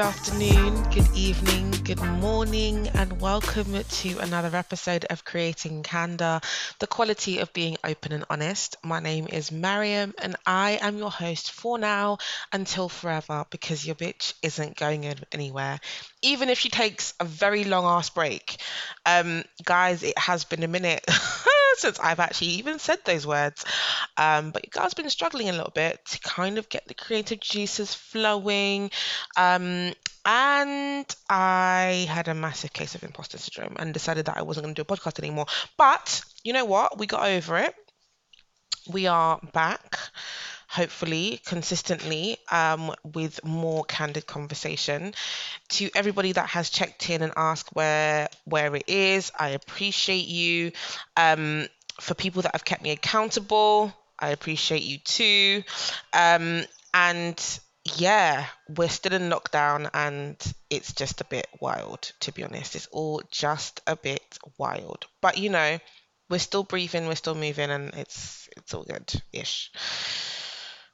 good afternoon, good evening, good morning, and welcome to another episode of Creating Candor, the quality of being open and honest. My name is Mariam, and I am your host for now until forever because your bitch isn't going anywhere, even if she takes a very long ass break. Um, guys, it has been a minute. since I've actually even said those words. Um, but you guys been struggling a little bit to kind of get the creative juices flowing. Um, and I had a massive case of imposter syndrome and decided that I wasn't going to do a podcast anymore. But you know what? We got over it. We are back hopefully consistently um, with more candid conversation. To everybody that has checked in and asked where where it is i appreciate you. Um, for people that have kept me accountable i appreciate you too. Um, and yeah we're still in lockdown and it's just a bit wild to be honest. It's all just a bit wild. But you know we're still breathing we're still moving and it's it's all good ish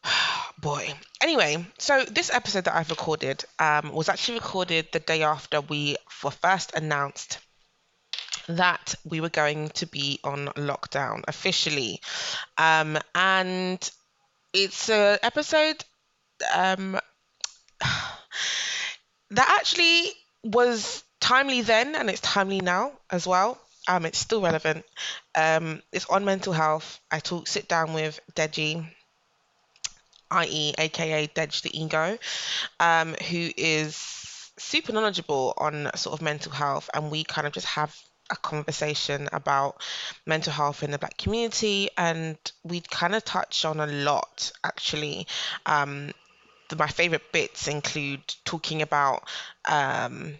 boy. Anyway, so this episode that I've recorded um, was actually recorded the day after we were first announced that we were going to be on lockdown officially. Um, and it's an episode um, that actually was timely then and it's timely now as well. Um, it's still relevant. Um, it's on mental health. I talk sit down with Deji, i.e., aka Dej the Ego, um, who is super knowledgeable on sort of mental health, and we kind of just have a conversation about mental health in the black community and we kind of touch on a lot actually um, the, my favorite bits include talking about um,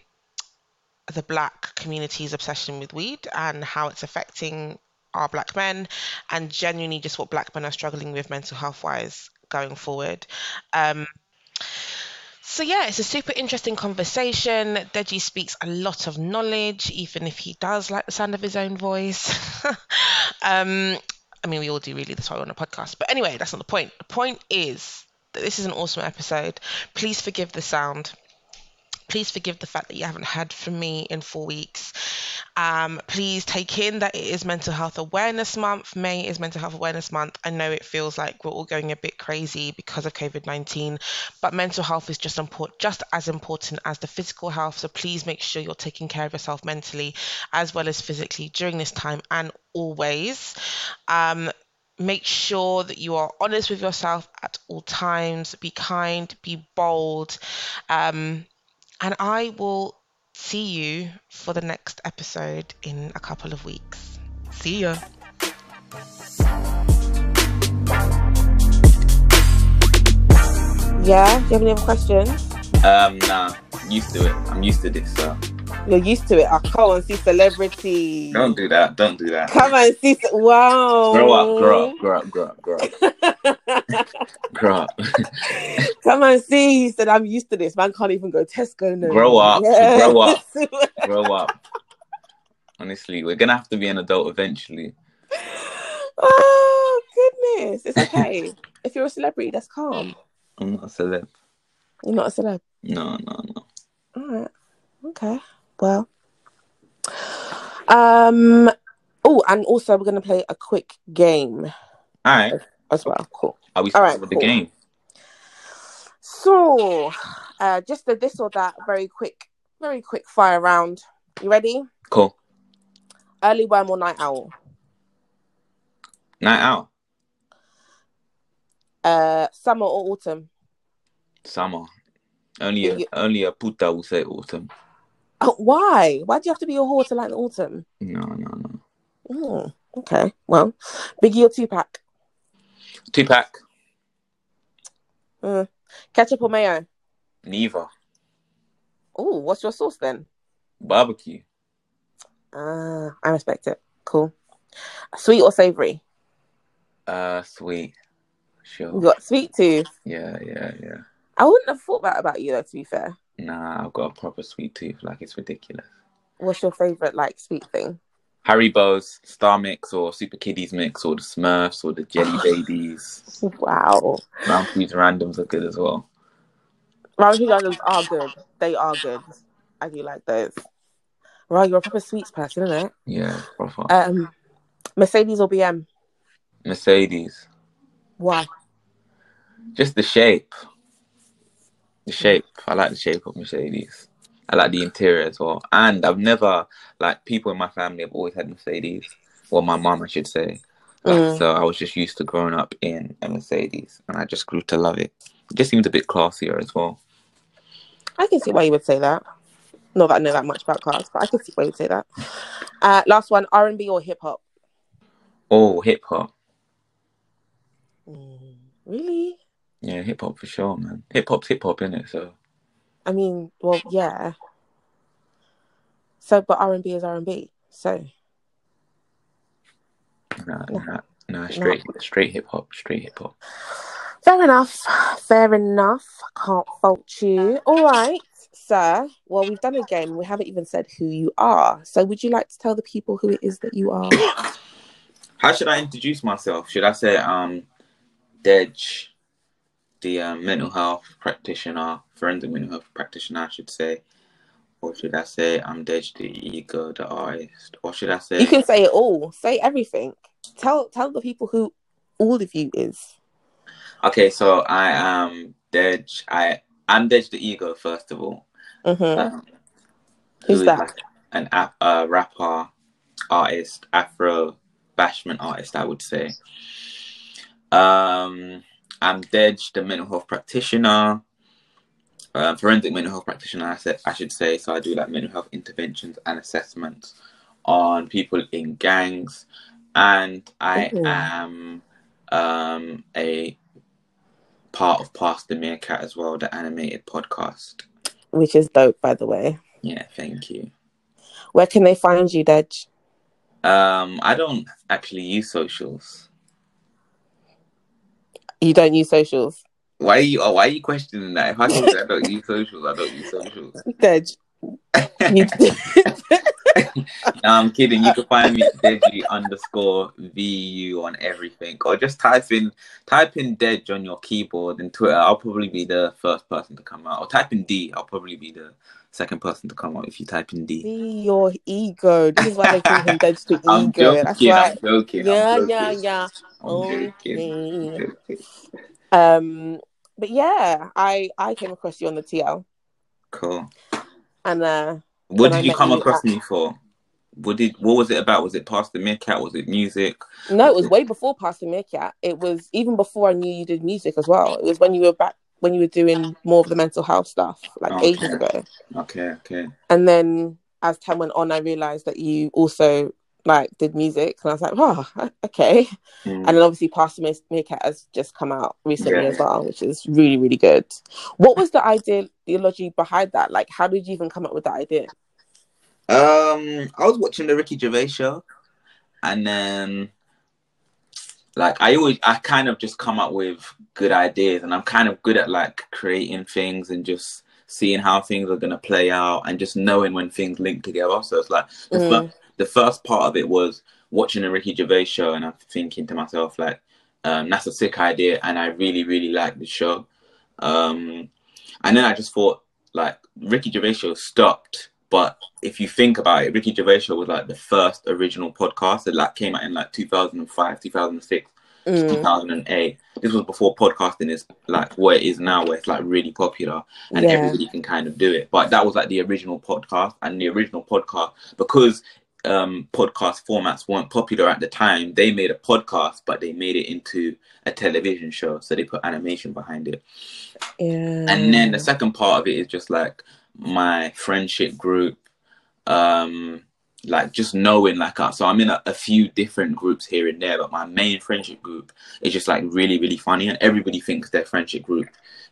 the black community's obsession with weed and how it's affecting our black men and genuinely just what black men are struggling with mental health wise going forward. Um, so yeah, it's a super interesting conversation. Deji speaks a lot of knowledge, even if he does like the sound of his own voice. um, I mean, we all do really. That's why we're on a podcast. But anyway, that's not the point. The point is that this is an awesome episode. Please forgive the sound. Please forgive the fact that you haven't heard from me in four weeks. Um, please take in that it is Mental Health Awareness Month. May is Mental Health Awareness Month. I know it feels like we're all going a bit crazy because of COVID 19, but mental health is just, important, just as important as the physical health. So please make sure you're taking care of yourself mentally as well as physically during this time and always. Um, make sure that you are honest with yourself at all times. Be kind, be bold. Um, and I will see you for the next episode in a couple of weeks. See ya. Yeah, do you have any other questions? Um, nah, used to it. I'm used to this, so. You're used to it. I come and see celebrity. Don't do that. Don't do that. Come and see. Wow. Grow up. Grow up. Grow up. Grow up. Grow up. grow up. Come and see. He said, "I'm used to this. Man can't even go Tesco no." Grow up. Yeah. Grow up. grow up. Honestly, we're gonna have to be an adult eventually. Oh goodness! It's okay. if you're a celebrity, that's calm. I'm not a celeb. You're not a celeb. No, no, no. All right. Okay well. Um. Oh, and also we're gonna play a quick game. All right. As well. Cool. Are we starting right, with cool. the game? So, uh, just a this or that, very quick, very quick fire round. You ready? Cool. Early worm or night owl? Night owl. Uh, summer or autumn? Summer. Only a, only a puta will say autumn. Oh, why? Why do you have to be a whore to like the autumn? No, no, no. Oh, okay. Well, Biggie or Tupac? Tupac. Mm. Ketchup or mayo? Neither. Oh, what's your sauce then? Barbecue. Ah, uh, I respect it. Cool. Sweet or savory? Uh, sweet. Sure. You got sweet too. Yeah, yeah, yeah. I wouldn't have thought that about you though. To be fair. Nah, I've got a proper sweet tooth. Like it's ridiculous. What's your favorite like sweet thing? Harry Haribo's Star Mix or Super Kiddies Mix or the Smurfs or the Jelly Babies. wow. Rowntree's Randoms are good as well. Barbecue gardens are good. They are good. I do like those. Right, you're a proper sweets person, isn't it? Yeah, proper. Um, Mercedes or BM? Mercedes. Why? Just the shape. The shape. I like the shape of Mercedes. I like the interior as well. And I've never like people in my family have always had Mercedes. Well, my mom, I should say. Like, Mm. So I was just used to growing up in a Mercedes, and I just grew to love it. It just seemed a bit classier as well. I can see why you would say that. Not that I know that much about cars, but I can see why you would say that. Uh, last one, R and B or hip hop? Oh, hip hop. Mm, really? Yeah, hip hop for sure, man. Hip hop's hip hop, innit? So I mean, well, yeah. So, but R and B is R and B. So, nah, No. nah, nah, straight, straight hip hop, straight hip hop. fair enough. Fair enough. Can't fault you. All right, sir. Well, we've done a game. We haven't even said who you are. So, would you like to tell the people who it is that you are? How should I introduce myself? Should I say um, Dej, the um, mental health practitioner, forensic mental health practitioner, I should say, or should I say I'm Dej, the ego, the artist, or should I say You can say it all. Say everything. Tell tell the people who all of you is. Okay, so I am Dej. I I'm Dej the ego first of all. mm-hmm. Um, Who's who that? like an uh, rapper, artist, Afro bashment artist, I would say. Um, I'm Dej, the mental health practitioner, uh, forensic mental health practitioner. I said I should say. So I do like mental health interventions and assessments on people in gangs, and I Ooh. am um, a part of Pass the Meerkat as well, the animated podcast. Which is dope, by the way. Yeah, thank you. Where can they find you, Dej? Um, I don't actually use socials. You don't use socials. Why are you? Oh, why are you questioning that? If I told you I don't use socials, I don't use socials. Dej. No, I'm kidding. You can find me Deji underscore VU on everything, or just type in type in Dej on your keyboard and Twitter. I'll probably be the first person to come out. Or type in D. I'll probably be the second person to come out if you type in D. See your ego. This is why they call him the I'm ego. joking. That's. I'm joking. Yeah, I'm yeah, joking. yeah. I'm. I'm Okay. joking. Um, but yeah, I I came across you on the TL, Cool. and uh, What When I did you come you across at- me for? What did what was it about? Was it Pass the Meerkat? Was it music? no, it was way before Pass the Meerkat. It was even before I knew you did music as well. It was when you were back when you were doing more of the mental health stuff, like Okay. ages ago. Okay, okay. And then as time went on, I realized that you also like did music, and I was like, oh, okay. Mm. And then obviously Pass the Meerkat has just come out recently Yeah. as well, which is really, really good. What was the idea, ideology behind that? Like, how did you even come up with that idea? Um, I was watching the Ricky Gervais show, and then like I always, I kind of just come up with good ideas, and I'm kind of good at like creating things and just seeing how things are gonna play out, and just knowing when things link together. So it's like the, Mm. fir- the first part of it was watching a Ricky Gervais show, and I'm thinking to myself like, um, that's a sick idea, and I really, really like the show. Um, and then I just thought like Ricky Gervais show stopped, but if you think about it, Ricky Gervais show was like the first original podcast that like came out in like 2005, 2006, Mm. 2008. This was before podcasting is like what it is now, where it's like really popular and Yeah. everybody can kind of do it. But that was like the original podcast, and the original podcast because um, podcast formats weren't popular at the time. They made a podcast, but they made it into a television show, so they put animation behind it. Yeah. And then the second part of it is just like my friendship group, um, like just knowing like uh, so I'm in a, a few different groups here and there, but my main friendship group is just like really really funny, and everybody thinks their friendship group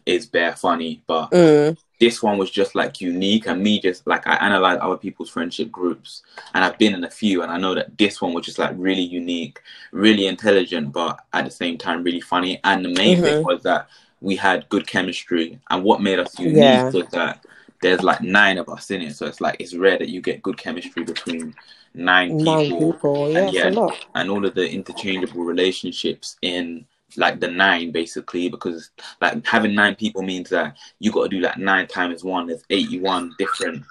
is bare funny, but Mm. this one was just like unique and me just like I analyze other people's friendship groups and I've been in a few and I know that this one was just like really unique, really intelligent, but at the same time really funny. And the main thing Mhm. was that we had good chemistry and what made us unique Yeah. was that there's like nine of us in it. So it's like it's rare that you get good chemistry between nine Nine people people. Yeah, and yeah, and all of the interchangeable relationships in like the nine basically because like having nine people means that you got to do like nine times one is 81 different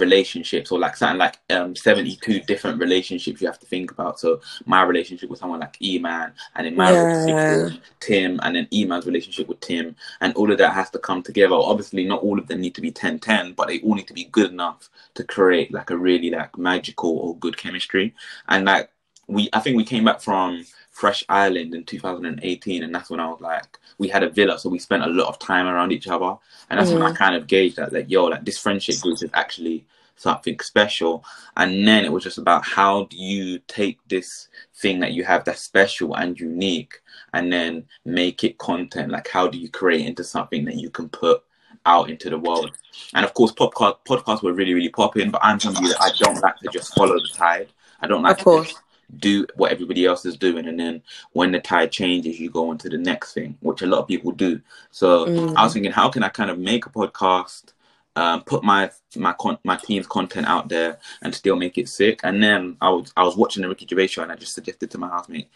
relationships or like something like um 72 different relationships you have to think about. So my relationship with someone like e-man and then my Yeah. relationship with tim and then e-man's relationship with tim and all of that has to come together. Obviously not all of them need to be 10 10 but they all need to be good enough to create like a really like magical or good chemistry. And like we i think we came back from fresh island in 2018 and that's when i was like we had a villa so we spent a lot of time around each other and that's when I mm. kind of gauged that, like, yo, like this friendship group is actually something special. And then it was just about how do you take this thing that you have that's special and unique and then make it content? Like, how do you create into something that you can put out into the world? And of course, podcast, podcasts were really, really popping, but I'm somebody that I don't like to just follow the tide. I don't like Of to course. just do what everybody else is doing. And then when the tide changes you go on to the next thing which a lot of people do. So Mm. i was thinking how can i kind of make a podcast um, put my my con- my team's content out there and still make it sick? And then i was i was watching the ricky gervais show and i just suggested to my housemate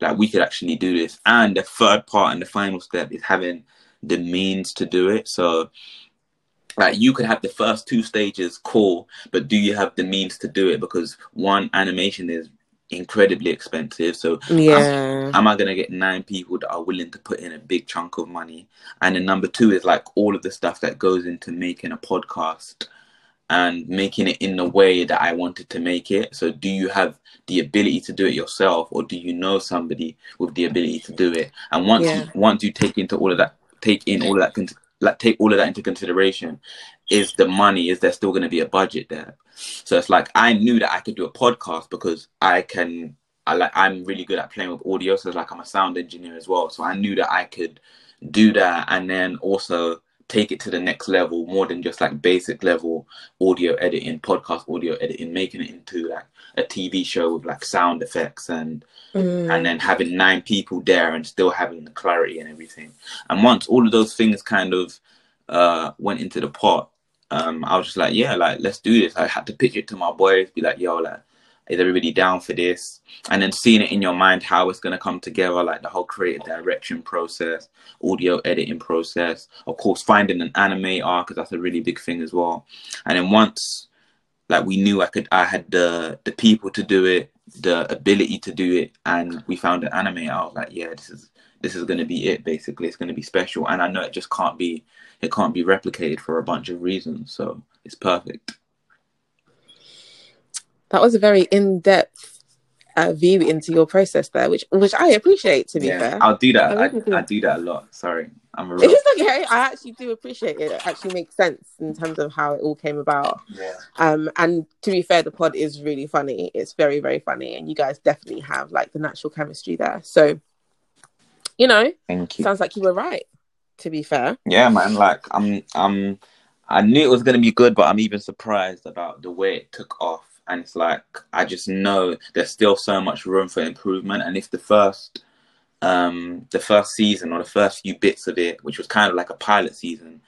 like we could actually do this. And the third part and the final step is having the means to do it. So like you could have the first two stages cool but do you have the means to do it? Because one animation is incredibly expensive so Yeah. am I going to get nine people that are willing to put in a big chunk of money? And then number two is like all of the stuff that goes into making a podcast and making it in the way that I wanted to make it. So, do you have the ability to do it yourself, or do you know somebody with the ability to do it? And once Yeah. you, once you take into all of that, take in all of that, like take all of that into consideration, is the money? Is there still going to be a budget there? So it's like I knew that I could do a podcast because I can I like I'm really good at playing with audio, so it's like I'm a sound engineer as well. So I knew that I could do that and then also take it to the next level, more than just like basic level audio editing, podcast audio editing, making it into like a TV show with like sound effects and Mm. and then having nine people there and still having the clarity and everything. And once all of those things kind of uh, went into the pot, um, I was just like, yeah, like let's do this. I had to pitch it to my boys, be like, yo, like, is everybody down for this? And then seeing it in your mind how it's gonna come together, like the whole creative direction process, audio editing process, of course, finding an animator because that's a really big thing as well. And then once like we knew I could I had the the people to do it, the ability to do it, and we found an animator. I was like, yeah, this is this is gonna be it. Basically, it's gonna be special, and I know it just can't be it can't be replicated for a bunch of reasons. So it's perfect. That was a very in-depth uh, view into your process there, which which I appreciate. To be yeah, fair, I'll do that. I I, really. I do that a lot. Sorry, I'm a real. it's okay. I actually do appreciate it. It actually makes sense in terms of how it all came about. yeah. Um, and to be fair, the pod is really funny. It's very, very funny, and you guys definitely have like the natural chemistry there. So, you know, Thank you. sounds like you were right. To be fair, Yeah, man. Like I'm, I'm. I knew it was gonna be good, but I'm even surprised about the way it took off. And it's like I just know there's still so much room for improvement. And if the first, um, the first season or the first few bits of it, which was kind of like a pilot season,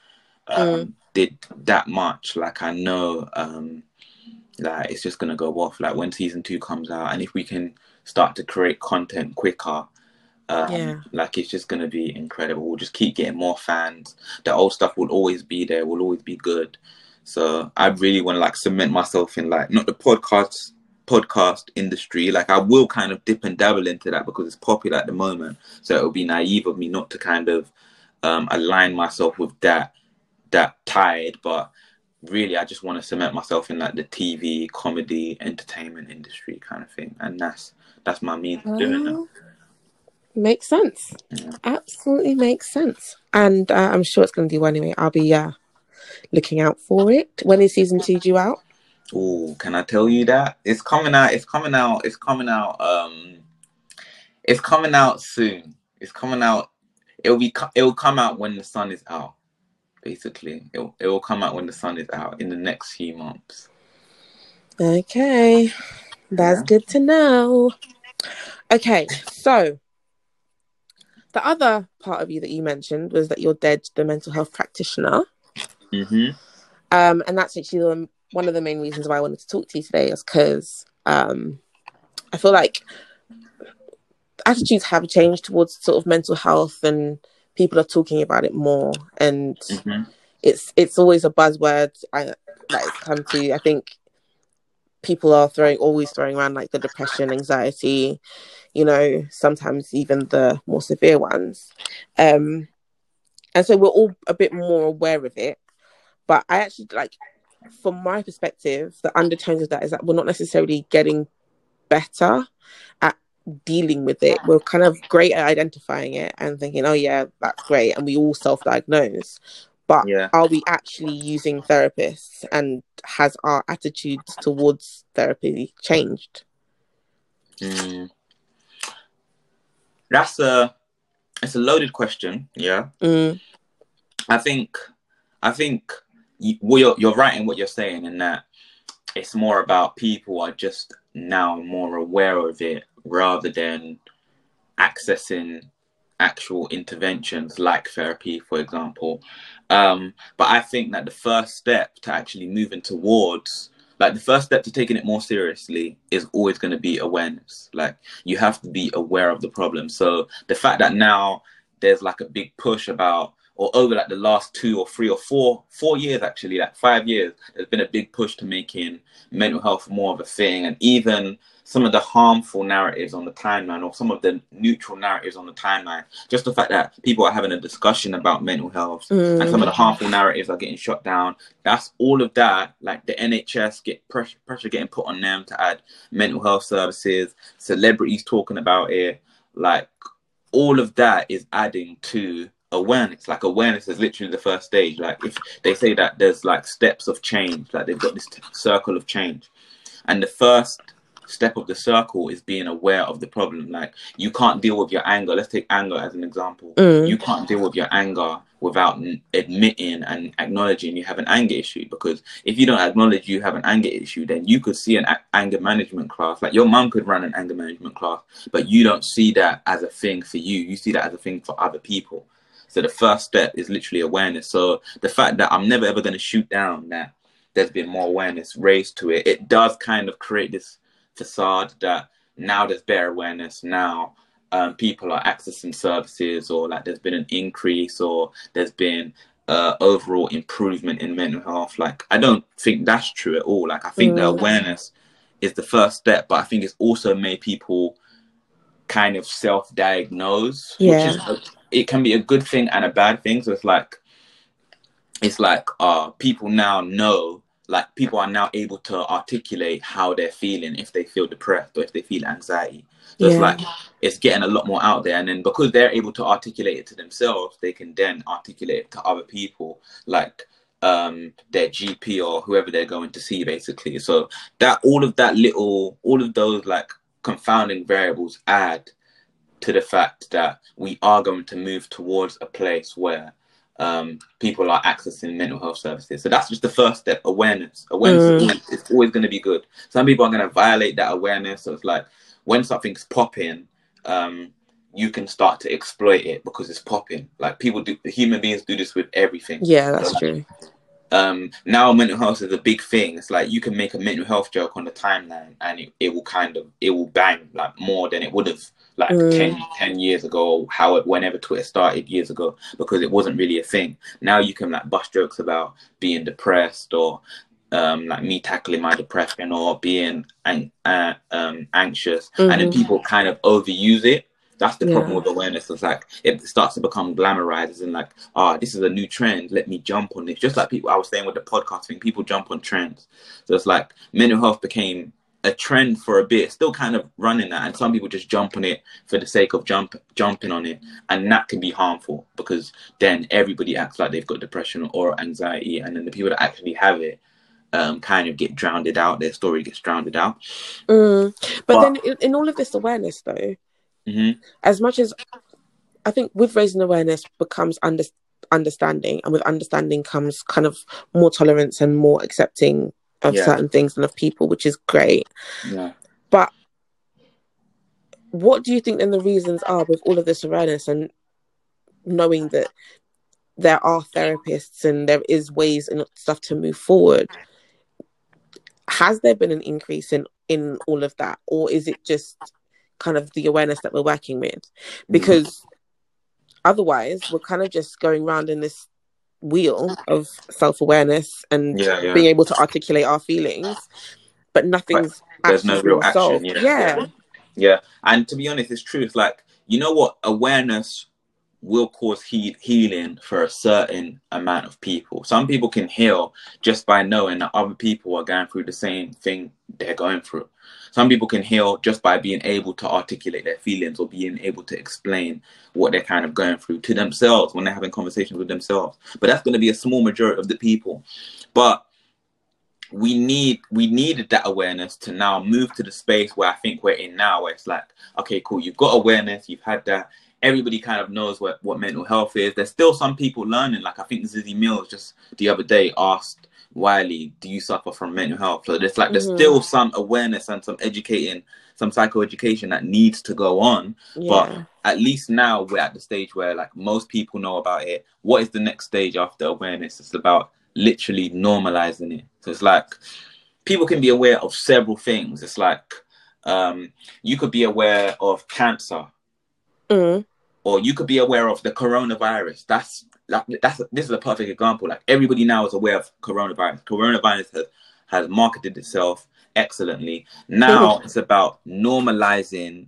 um, Mm. did that much, like I know, um, like it's just gonna go off. Like when season two comes out, and if we can start to create content quicker, um, Yeah. like it's just gonna be incredible. We'll just keep getting more fans. The old stuff will always be there. Will always be good. So I really want to like cement myself in like not the podcast podcast industry. Like I will kind of dip and dabble into that because it's popular at the moment. So it would be naive of me not to kind of um, align myself with that that tide. But really, I just want to cement myself in like the TV, comedy, entertainment industry kind of thing, and that's that's my means of doing that. Makes sense. Absolutely makes sense. And uh, I'm sure it's going to do well anyway. I'll be uh, looking out for it. When is season two due out? Oh, can I tell you that it's coming out? It's coming out. It's coming out. Um, it's coming out soon. It's coming out. It'll be. It will come out when the sun is out. Basically, it will, it will come out when the sun is out in the next few months. Okay, that's Yeah. good to know. Okay, so the other part of you that you mentioned was that you're Dej, the mental health practitioner, hmm um, and that's actually the, one of the main reasons why I wanted to talk to you today, is because um, I feel like attitudes have changed towards sort of mental health and people are talking about it more. And hmm it's it's always a buzzword I, that it's come to. I think people are throwing always throwing around like the depression anxiety you know sometimes even the more severe ones. Um and so we're all a bit more aware of it. But i actually like from my perspective the undertones of that is that we're not necessarily getting better at dealing with it. We're kind of great at identifying it and thinking oh yeah that's great and we all self-diagnose but Yeah. are we actually using therapists and has our attitudes towards therapy changed Mm. That's a it's a loaded question. Yeah. mm, I think I think you, well, you're you're right in what you're saying in that it's more about people are just now more aware of it rather than accessing actual interventions like therapy, for example. Um, but I think that the first step to actually moving towards like the first step to taking it more seriously is always going to be awareness. Like you have to be aware of the problem. So the fact that now there's like a big push about or over like the last two or three or four four years actually like five years there's been a big push to making mental health more of a thing. And even some of the harmful narratives on the timeline or some of the neutral narratives on the timeline just the fact that people are having a discussion about mental health and some of the mm. harmful narratives are getting shut down that's all of that like the nhs get pressure, pressure getting put on them to add mental health services celebrities talking about it like all of that is adding to awareness like awareness is literally the first stage. Like if they say that there's like steps of change like they've got this t- circle of change. And the first step of the circle is being aware of the problem. Like you can't deal with your anger. Let's take anger as an example. Mm. you can't deal with your anger without n- admitting and acknowledging you have an anger issue. Because if you don't acknowledge you have an anger issue then you could see an a- anger management class. Like your mum could run an anger management class but you don't see that as a thing for you. You see that as a thing for other people so the first step is literally awareness so the fact that i'm never ever going to shoot down that there's been more awareness raised to it it does kind of create this facade that now there's better awareness now um, people are accessing services or like there's been an increase or there's been uh, overall improvement in mental health like i don't think that's true at all like i think the Mm. awareness is the first step but i think it's also made people kind of self-diagnose which is Yeah. It can be a good thing and a bad thing. So it's like it's like uh people now know like people are now able to articulate how they're feeling if they feel depressed or if they feel anxiety. So it's like it's getting a lot more out there. And then because they're able to articulate it to themselves they can then articulate it to other people like um their gp or whoever they're going to see basically. So that all of that little all of those like confounding variables add to the fact that we are going to move towards a place where um, people are accessing mental health services. So that's just the first step awareness. Awareness Mm. is, always, going to be good. Some people are going to violate that awareness. So it's like when something's popping, um, you can start to exploit it because it's popping. Like people do, human beings do this with everything Yeah, that's true. Um now mental health is a big thing it's like you can make a mental health joke on the timeline and it, it will kind of it will bang like more than it would have like Mm. 10, 10 years ago how it whenever twitter started years ago because it wasn't really a thing now you can like bust jokes about being depressed or um like me tackling my depression or being an- uh, um anxious and then Mhm. people kind of overuse it that's the problem with awareness. It's like it starts to become glamorized, and like, ah, this is a new trend. Let me jump on this. Just like people, I was saying with the podcast thing, people jump on trends. So it's like mental health became a trend for a bit, still kind of running that, and some people just jump on it for the sake of jump jumping on it, and that can be harmful because then everybody acts like they've got depression or anxiety, and then the people that actually have it. Um, kind of get drowned out. Their story gets drowned out. Mm. But, But- then in, in all of this awareness, though, hmm as much as I think with raising awareness becomes under, understanding, and with understanding comes kind of more tolerance and more accepting of Yeah. certain things and of people, which is great. Yeah. But what do you think then the reasons are with all of this awareness and knowing that there are therapists and there is ways and stuff to move forward? Has there been an increase in in all of that, or is it just kind of the awareness that we're working with. Because mm. otherwise we're kind of just going around in this wheel of self-awareness and yeah, yeah. being able to articulate our feelings but nothing's there's no real action yeah. yeah. Yeah. And to be honest it's true it's like you know what? Awareness will cause he- healing for a certain amount of people. Some people can heal just by knowing that other people are going through the same thing they're going through. Some people can heal just by being able to articulate their feelings or being able to explain what they're kind of going through to themselves when they're having conversations with themselves. But that's going to be a small majority of the people. But we need we needed that awareness to now move to the space where I think we're in now, where it's like, okay, cool, you've got awareness, you've had that, everybody kind of knows what, what mental health is. There's still some people learning. Like I think Zeze Millz just the other day asked Wiley, "Do you suffer from mental health?" So there's like mm-hmm. there's still some awareness and some educating, some psychoeducation that needs to go on. Yeah. But at least now we're at the stage where like most people know about it. What is the next stage after awareness? It's about literally normalizing it. So it's like people can be aware of several things. It's like um, you could be aware of cancer. Mm or you could be aware of the coronavirus. That's like that's this is a perfect example. Like everybody now is aware of coronavirus. Coronavirus has has marketed itself excellently. Now it's about normalizing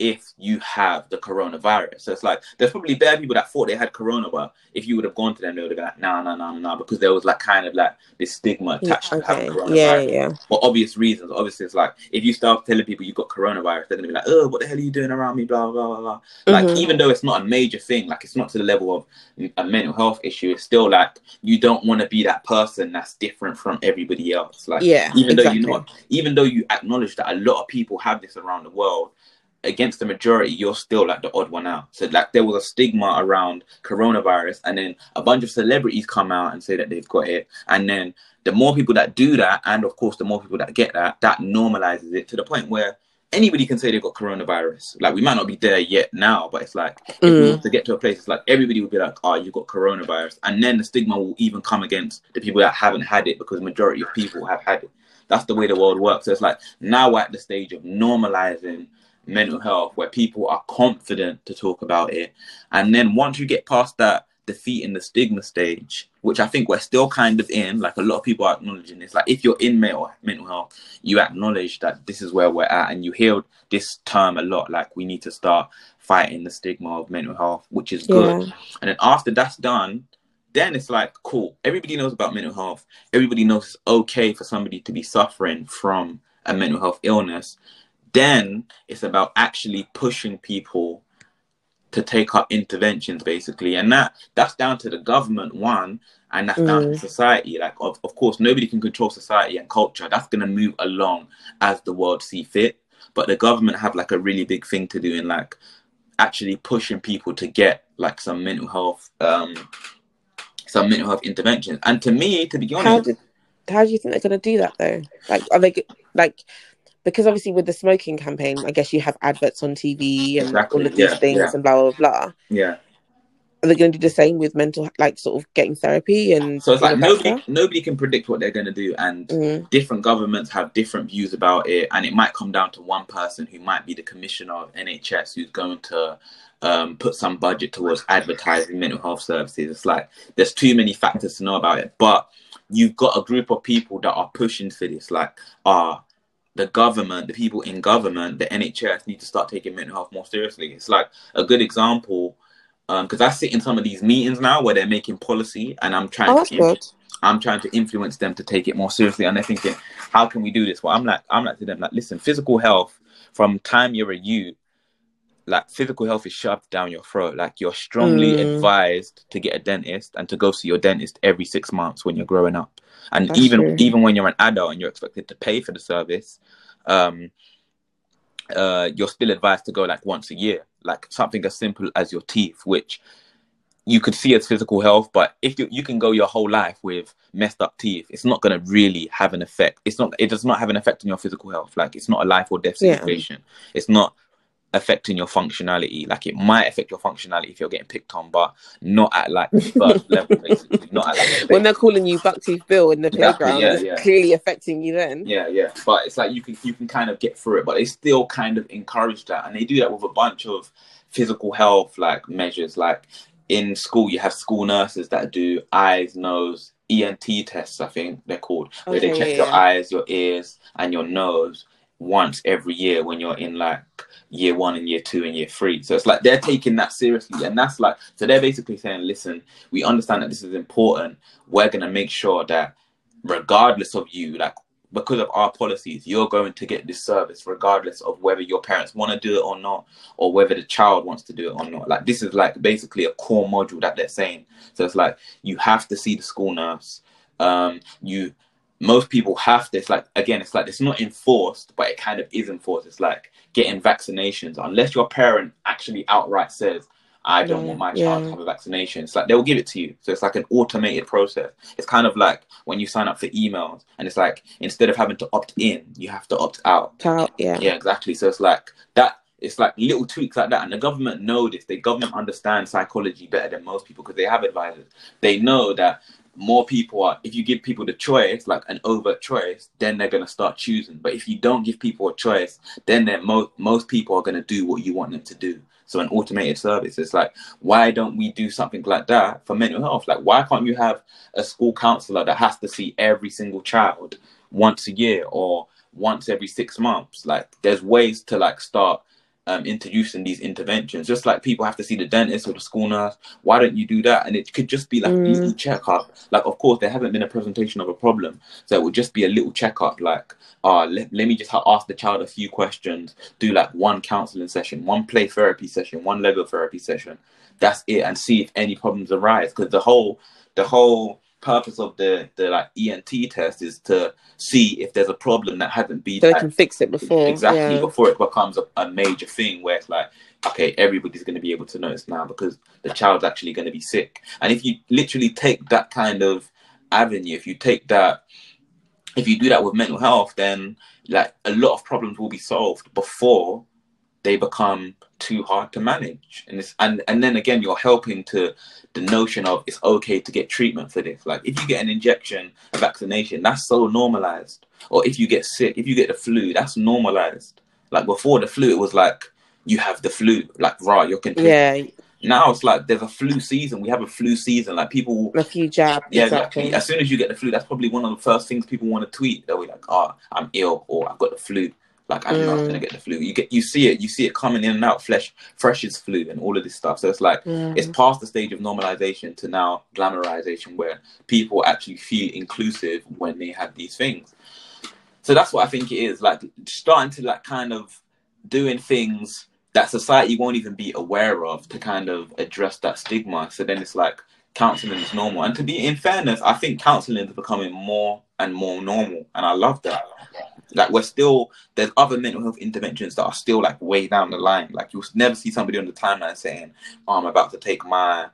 if you have the coronavirus. So it's like there's probably bare people that thought they had corona, but if you would have gone to them, they would have been like, no, no, no, no, because there was like kind of like this stigma attached okay. to having coronavirus. Yeah, yeah. For obvious reasons. Obviously, it's like if you start telling people you got coronavirus, they're gonna be like, oh, what the hell are you doing around me? Blah blah blah blah. Mm-hmm. Like even though it's not a major thing, like it's not to the level of a mental health issue, it's still like you don't want to be that person that's different from everybody else. Like yeah, even exactly. though you know, even though you acknowledge that a lot of people have this around the world against the majority, you're still like the odd one out. So like there was a stigma around coronavirus, and then a bunch of celebrities come out and say that they've got it, and then the more people that do that, and of course the more people that get that, that normalizes it to the point where anybody can say they've got coronavirus. Like we might not be there yet now, but it's like if mm. we were to get to a place, it's like everybody would be like, "Oh, you've got coronavirus," and then the stigma will even come against the people that haven't had it because majority of people have had it. That's the way the world works. So it's like now we're at the stage of normalizing mental health where people are confident to talk about it. And then once you get past that defeat defeating the stigma stage, which I think we're still kind of in, like a lot of people are acknowledging this. Like if you're in mental mental health, you acknowledge that this is where we're at and you hear this term a lot, like we need to start fighting the stigma of mental health, which is good. Yeah. And then after that's done, then it's like cool. Everybody knows about mental health. Everybody knows it's okay for somebody to be suffering from a mental health illness then it's about actually pushing people to take up interventions basically. And that that's down to the government one and that's mm. down to mm. society. Like of, of course nobody can control society and culture. That's going to move along as the world see fit. But the government have like a really big thing to do in like actually pushing people to get like some mental health um some mental health interventions. And to me to be honest how, did, how do you think they're going to do that though? Like are they like because obviously with the smoking campaign, I guess you have adverts on TV and exactly. all of these yeah, things yeah. and blah blah blah. Yeah. Are they going to do the same with mental, like sort of getting therapy and? So it's like nobody nobody can predict what they're going to do, and mm. different governments have different views about it, and it might come down to one person who might be the commissioner of NHS who's going to um, put some budget towards advertising mental health services. It's like there's too many factors to know about it, but you've got a group of people that are pushing for this, like, ah, the government, the people in government, the NHS need to start taking mental health more seriously. It's like a good example because um, I sit in some of these meetings now where they're making policy, and I'm trying oh, to I'm trying to influence them to take it more seriously, and they're thinking, how can we do this? Well, I'm like I'm like to them like, listen, physical health from time you're a youth, like physical health is shoved down your throat. Like you're strongly mm. advised to get a dentist and to go see your dentist every six months when you're growing up and That's even true. even when you're an adult and you're expected to pay for the service um uh you're still advised to go like once a year like something as simple as your teeth which you could see as physical health but if you, you can go your whole life with messed up teeth it's not going to really have an effect it's not it does not have an effect on your physical health like it's not a life or death situation yeah. it's not affecting your functionality. Like it might affect your functionality if you're getting picked on, but not at like first level, basically. Not at like when they're calling you bucktooth Bill in the Exactly, playground, yeah, it's yeah. clearly affecting you then. Yeah, yeah. But it's like you can you can kind of get through it, but they still kind of encourage that, and they do that with a bunch of physical health like measures. Like in school, you have school nurses that do eyes, nose, ENT tests. I think they're called, where they check yeah, your eyes, your ears, and your nose once every year when you're in like year one and year two and year three. So it's like they're taking that seriously, and that's like so they're basically saying, listen, we understand that this is important. We're gonna make sure that regardless of you, like because of our policies, you're going to get this service regardless of whether your parents want to do it or not, or whether the child wants to do it or not. Like this is like basically a core module that they're saying. So it's like you have to see the school nurse. Um, you most people have this like again it's like it's not enforced but it kind of is enforced it's like getting vaccinations unless your parent actually outright says i don't Yeah, want my child yeah. to have a vaccination it's like they'll give it to you so it's like an automated process it's kind of like when you sign up for emails and it's like instead of having to opt in you have to opt out Out, yeah. yeah, exactly. So it's like that. It's like little tweaks like that, and the government know this. The government understands psychology better than most people because they have advisors. They know that more people are. If you give people the choice, like an overt choice, then they're gonna start choosing. But if you don't give people a choice, then they're most most people are gonna do what you want them to do. So an automated service. It's like, why don't we do something like that for mental health? Like, why can't you have a school counselor that has to see every single child once a year or once every six months? Like, there's ways to like start um, introducing these interventions. Just like people have to see the dentist or the school nurse. Why don't you do that? And it could just be like Mm. a little checkup. Like, of course, there hasn't been a presentation of a problem, so it would just be a little checkup. Like, uh, let, let me just ha- ask the child a few questions. Do like one counseling session, one play therapy session, one Lego therapy session. That's it, and see if any problems arise. Because the whole the whole purpose of the the like ENT test is to see if there's a problem that hasn't been So they can fix it before. exactly Yeah. before it becomes a, a major thing where it's like okay everybody's going to be able to notice now because the child's actually going to be sick and if you literally take that kind of avenue if you take that if you do that with mental health then like a lot of problems will be solved before they become too hard to manage and it's and and then again you're helping to the notion of it's okay to get treatment for this like if you get an injection a vaccination that's so normalized or if you get sick if you get the flu that's normalized like before the flu it was like you have the flu like right you're continuing Yeah. now it's like there's a flu season we have a flu season like people A few jabs. yeah, exactly. exactly. As soon as you get the flu, that's probably one of the first things people want to tweet. They'll be like, "Oh, I'm ill," or "I've got the flu." Like I know I'm Mm. gonna get the flu. You get, you see it, you see it coming in and out. Flesh, fresh is flu, and all of this stuff. So it's like Yeah. it's past the stage of normalization to now glamorization, where people actually feel inclusive when they have these things. So that's what I think it is. Like starting to like kind of doing things that society won't even be aware of to kind of address that stigma. So then it's like counseling is normal. And to be in fairness, I think counseling is becoming more and more normal, and I love that. Like we're still there's other mental health interventions that are still like way down the line. Like you'll never see somebody on the timeline saying, "Oh, I'm about to take my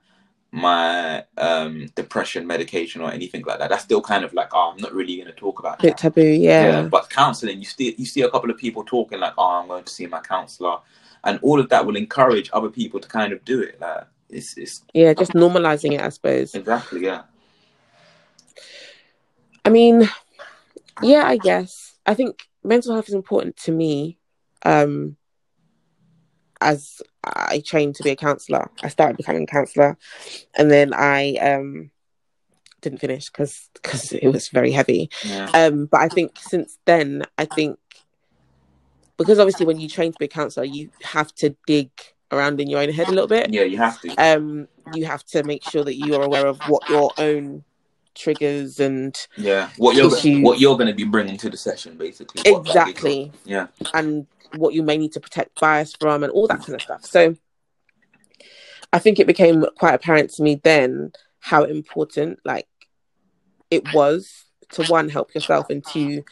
my um depression medication or anything like that." That's still kind of like, "Oh, I'm not really going to talk about bit that." taboo. Yeah. But counseling, you still you see a couple of people talking like, "Oh, I'm going to see my counselor," and all of that will encourage other people to kind of do it. Like it's it's Yeah, just normalizing it, I suppose. exactly yeah. I mean, yeah, I guess. I think mental health is important to me. Um, as I trained to be a counselor, I started becoming a counselor, and then I um didn't finish because because it was very heavy. Yeah. Um, but I think since then, I think because obviously when you train to be a counselor, you have to dig around in your own head a little bit. Yeah, you have to. Um, you have to make sure that you are aware of what your own triggers and Yeah, what you're Issues. what you're going to be bringing to the session, basically. Exactly Yeah, and what you may need to protect bias from and all that kind of stuff. So I think it became quite apparent to me then how important like it was to one help yourself and two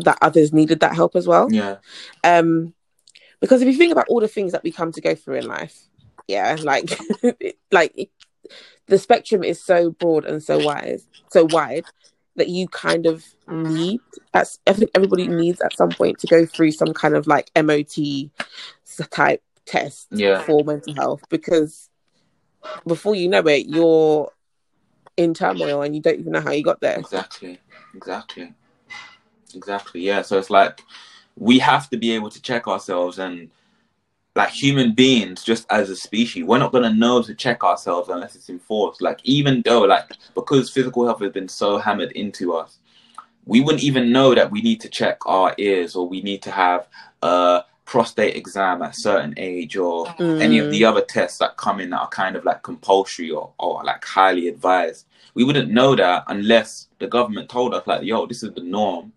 that others needed that help as well. yeah, Um because if you think about all the things that we come to go through in life, yeah, like like the spectrum is so broad and so wide, so wide that you kind of need. I think everybody needs at some point to go through some kind of like MOT type test Yeah. for mental health because before you know it, you're in turmoil and you don't even know how you got there. Exactly. Exactly. Exactly. Yeah. So it's like we have to be able to check ourselves and like human beings just as a species. We're not going to know to check ourselves unless it's enforced. Like even though like because physical health has been so hammered into us we wouldn't even know that we need to check our ears or we need to have a prostate exam at a certain age or mm. any of the other tests that come in that are kind of like compulsory or, or like highly advised. We wouldn't know that unless the government told us like yo this is the norm.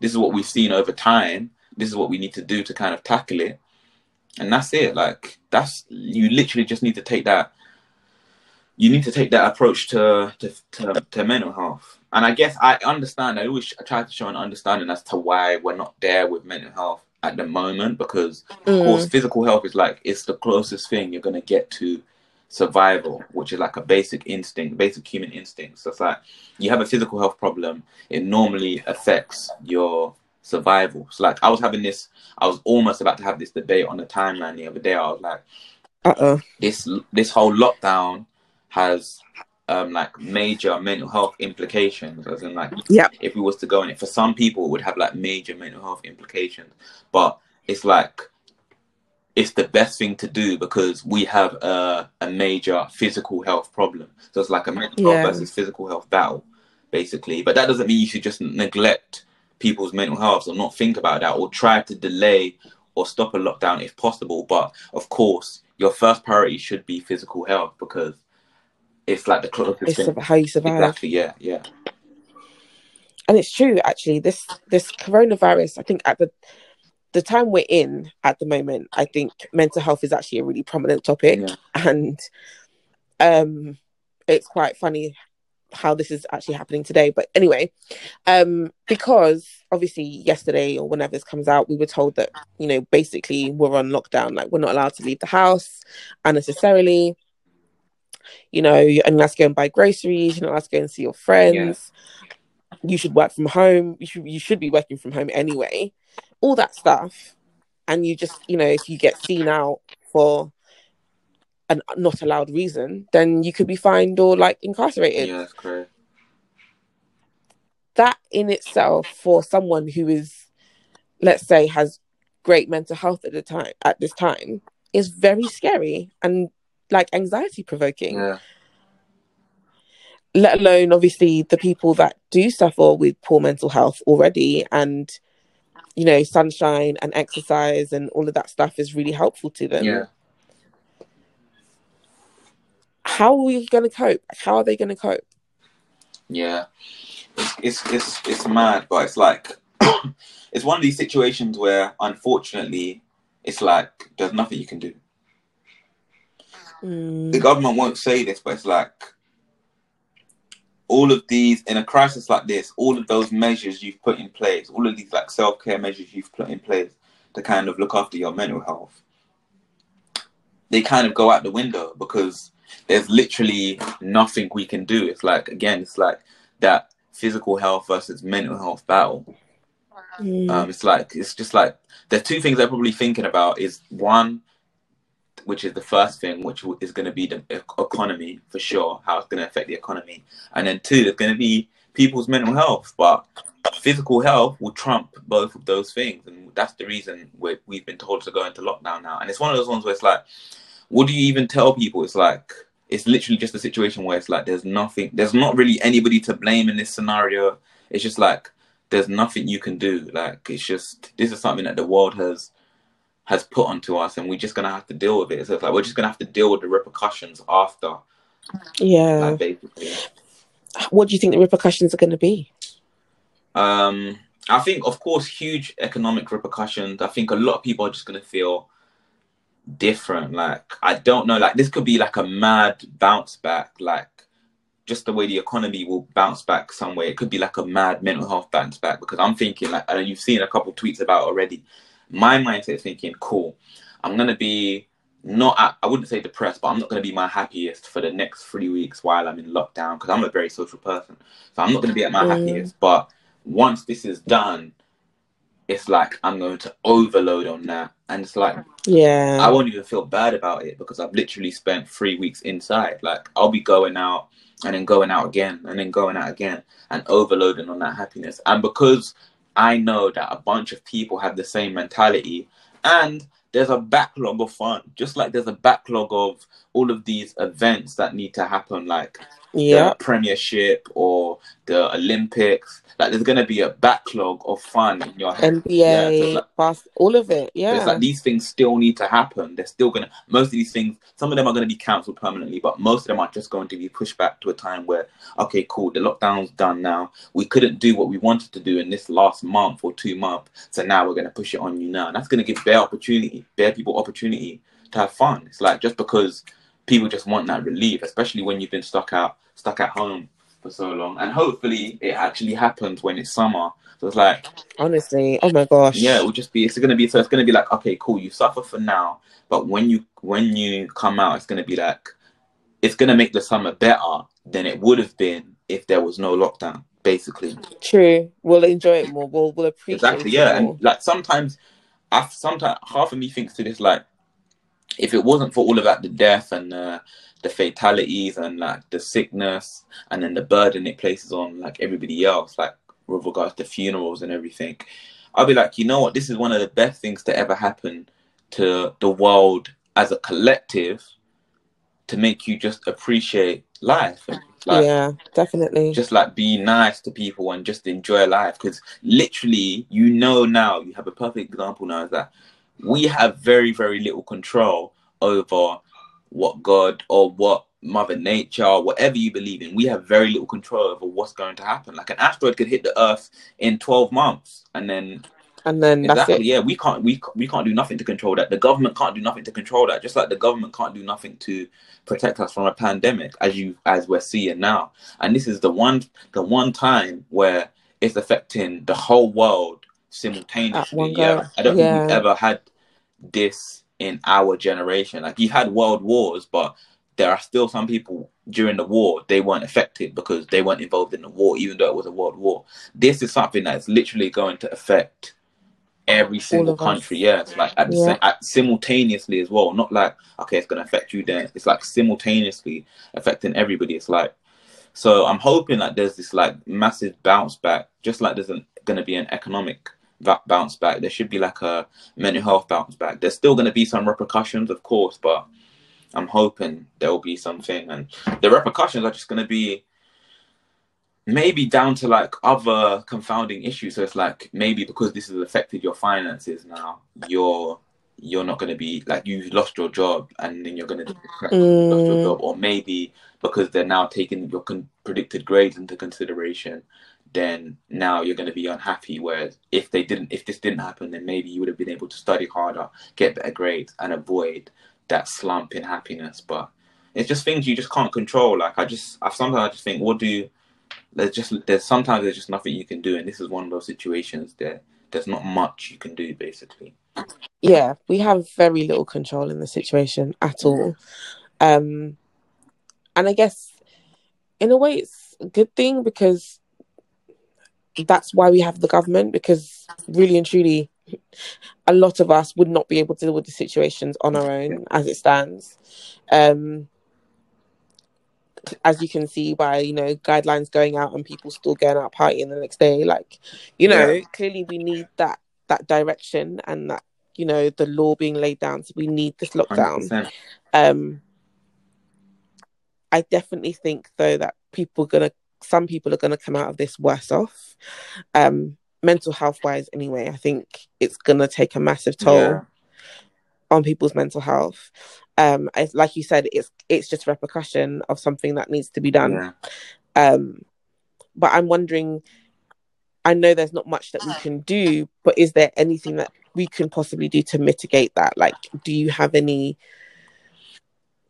This is what we've seen over time. This is what we need to do to kind of tackle it and that's it like that's you literally just need to take that you need to take that approach to to, to, to mental health and i guess i understand i always try to show an understanding as to why we're not there with mental health at the moment because of Mm. course physical health is like it's the closest thing you're going to get to survival which is like a basic instinct basic human instinct so it's like you have a physical health problem it normally affects your survival so like i was having this i was almost about to have this debate on the timeline the other day i was like Uh oh. this this whole lockdown has um like major mental health implications as in like Yeah. if we was to go in it for some people it would have like major mental health implications but it's like it's the best thing to do because we have a, a major physical health problem so it's like a mental Yeah. health versus physical health battle basically but that doesn't mean you should just neglect people's mental health or not think about that or try to delay or stop a lockdown if possible. But of course your first priority should be physical health because it's like the closest It's thing how you survive. exactly yeah yeah. And it's true actually. This this coronavirus i think at the the time we're in at the moment i think mental health is actually a really prominent topic. Yeah. and um it's quite funny how this is actually happening today. But anyway um because obviously yesterday or whenever this comes out we were told that you know basically we're on lockdown like we're not allowed to leave the house unnecessarily. You know you're only allowed to go and buy groceries you're not allowed to go and see your friends. You should work from home. You should you should be working from home anyway. All that stuff. And you just you know if you get seen out for an not allowed reason then you could be fined or like incarcerated. Yeah that's correct that in itself for someone who is let's say has great mental health at the time at this time is very scary and like anxiety provoking. Yeah. Let alone obviously the people that do suffer with poor mental health already and you know sunshine and exercise and all of that stuff is really helpful to them. Yeah how are we going to cope? How are they going to cope? Yeah, it's it's it's, it's mad, but it's like it's one of these situations where unfortunately it's like there's nothing you can do. Mm, The government won't say this, but it's like all of these in a crisis like this, all of those measures you've put in place, all of these like self care measures you've put in place to kind of look after your mental health, they kind of go out the window because there's literally nothing we can do. It's like again, it's like that physical health versus mental health battle. mm, Um, it's like it's just like the two things they're probably thinking about is one, which is the first thing, which is going to be the economy for sure, how it's going to affect the economy, and then two, it's going to be people's mental health. But physical health will trump both of those things, and that's the reason we we've been told to go into lockdown now. And it's one of those ones where it's like, what do you even tell people? It's like it's literally just a situation where it's like there's nothing, there's not really anybody to blame in this scenario. It's just like there's nothing you can do. Like it's just this is something that the world has has put onto us, and we're just gonna have to deal with it. So it's like we're just gonna have to deal with the repercussions after, yeah like, basically. what do you think the repercussions are going to be Um, I think, of course, huge economic repercussions. I think a lot of people are just gonna feel different. Like I don't know, like this could be like a mad bounce back, like just the way the economy will bounce back some way. It could be like a mad mental health bounce back because I'm thinking like, and you've seen a couple tweets about already. My mindset is thinking, cool, I'm gonna be not, I wouldn't say depressed, but I'm not gonna be my happiest for the next three weeks while I'm in lockdown because I'm a very social person. So I'm not gonna be at my Mm. happiest. But once this is done, it's like I'm going to overload on that, and it's like Yeah. I won't even feel bad about it because I've literally spent three weeks inside. Like I'll be going out and then going out again and then going out again and overloading on that happiness. And because I know that a bunch of people have the same mentality and there's a backlog of fun, just like there's a backlog of all of these events that need to happen, like yeah. the Premiership or the Olympics. Like there's gonna be a backlog of fun in your head. NBA, Yeah, like- all of it. Yeah. It's like these things still need to happen. They're still gonna. Most of these things, some of them are gonna be cancelled permanently, but most of them are just going to be pushed back to a time where, okay, cool, the lockdown's done now. We couldn't do what we wanted to do in this last month or two months, so now we're gonna push it on you now. And that's gonna give bare opportunity, bare people opportunity to have fun. It's like just because people just want that relief, especially when you've been stuck out, stuck at home for so long, and hopefully it actually happens when it's summer. So it's like Honestly. Oh my gosh. yeah, it will just be. It's gonna be. So it's gonna be like, okay, cool. You suffer for now, but when you when you come out, it's gonna be like, it's gonna make the summer better than it would have been if there was no lockdown. Basically, True. We'll enjoy it more. We'll we'll appreciate it. exactly. Yeah, and like sometimes, I sometimes half of me thinks to this like, if it wasn't for all of that, the death and uh, the fatalities and like the sickness and then the burden it places on like everybody else, like with regards to funerals and everything, I'll be like, you know what, this is one of the best things to ever happen to the world as a collective to make you just appreciate life. Like, yeah, definitely. just like be nice to people and just enjoy life because literally you know now you have a perfect example now is that we have very very little control over what god or what mother nature whatever you believe in. We have very little control over what's going to happen. Like an asteroid could hit the earth in 12 months and then and then that's exactly it. yeah we can't we, we can't do nothing to control that. The government can't do nothing to control that. Just like the government can't do nothing to protect us from a pandemic as you as we're seeing now. And this is the one the one time where it's affecting the whole world simultaneously. Yeah i don't think we've ever had this in our generation. Like you've had world wars but there are still some people during the war they weren't affected because they weren't involved in the war even though it was a world war. This is something that's literally going to affect every single country yeah like at the Yeah. same at, simultaneously as well. Not like okay it's going to affect you then. It's like simultaneously affecting everybody. It's like so i'm hoping that there's this like massive bounce back just like there's going to be an economic va- bounce back. There should be like a mental health bounce back. There's still going to be some repercussions of course but i'm hoping there will be something. And the repercussions are just going to be maybe down to like other confounding issues. So it's like maybe because this has affected your finances now you're you're not going to be like you've lost your job and then you're going to lost your Mm. job or maybe because they're now taking your con- predicted grades into consideration then now you're going to be unhappy whereas if they didn't if this didn't happen then maybe you would have been able to study harder get better grades and avoid that slump in happiness. But it's just things you just can't control. Like i just i sometimes i just think what do you, there's just there's sometimes there's just nothing you can do and this is one of those situations there there's not much you can do basically. Yeah, we have very little control in the situation at all. Um, and I guess in a way it's a good thing because that's why we have the government because really and truly a lot of us would not be able to deal with the situations on our own as it stands. Um, as you can see by you know guidelines going out and people still going out partying the next day like you know Yeah. clearly we need that that direction and that you know the law being laid down so we need this lockdown 100%. um i definitely think though that people are gonna some people are gonna come out of this worse off um mental health wise anyway i think it's gonna take a massive toll Yeah. on people's mental health um like you said it's it's just repercussion of something that needs to be done yeah. um but i'm wondering i know there's not much that we can do but is there anything that we can possibly do to mitigate that like do you have any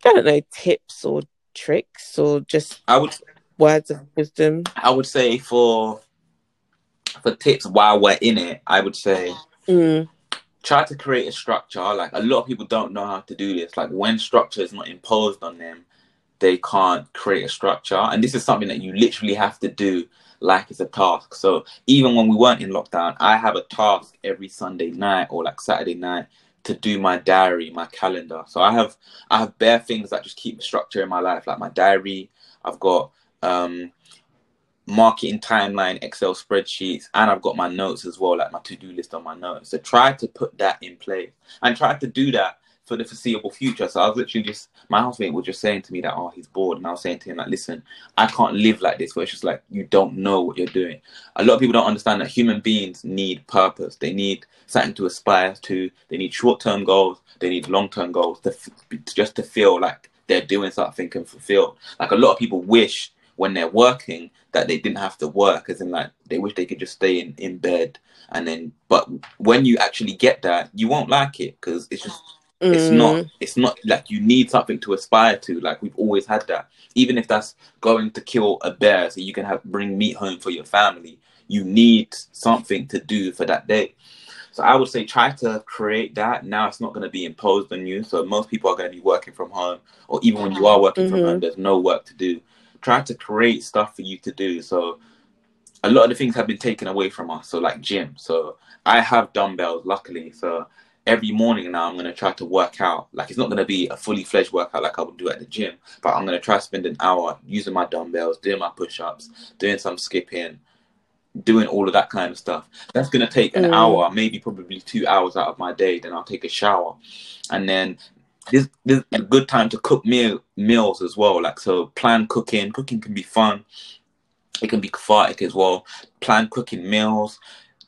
i don't know tips or tricks or just i would words of wisdom I would say for for tips while we're in it, I would say mm, try to create a structure. Like a lot of people don't know how to do this. Like when structure is not imposed on them, they can't create a structure. And this is something that you literally have to do like it's a task. So even when we weren't in lockdown, I have a task every Sunday night or like Saturday night to do my diary, my calendar. So I have I have bare things that just keep structure in my life, like my diary. I've got um marketing timeline, Excel spreadsheets, and I've got my notes as well, like my to-do list on my notes. So try to put that in place and try to do that for the foreseeable future. So I was literally just my housemate was just saying to me that oh he's bored, and I was saying to him like, listen, I can't live like this. Where it's just like you don't know what you're doing. A lot of people don't understand that human beings need purpose. They need something to aspire to. They need short-term goals. They need long-term goals to just to feel like they're doing something and fulfilled. Like a lot of people wish when they're working that they didn't have to work as in like they wish they could just stay in, in bed and then but when you actually get that you won't like it because it's just mm. it's not it's not like you need something to aspire to like we've always had that even if that's going to kill a bear so you can have bring meat home for your family you need something to do for that day so I would say try to create that. Now it's not going to be imposed on you. So most people are going to be working from home, or even when you are working mm-hmm. from home, there's no work to do try to create stuff for you to do. So a lot of the things have been taken away from us. So like gym. So I have dumbbells, luckily. So every morning now I'm gonna try to work out. Like it's not gonna be a fully fledged workout like I would do at the gym, but I'm gonna try to spend an hour using my dumbbells, doing my push ups, doing some skipping, doing all of that kind of stuff. That's gonna take an mm. hour, maybe probably two hours out of my day. Then I'll take a shower, and then this this a good time to cook meal meals as well. Like so, plan cooking. Cooking can be fun. It can be cathartic as well. Plan cooking meals.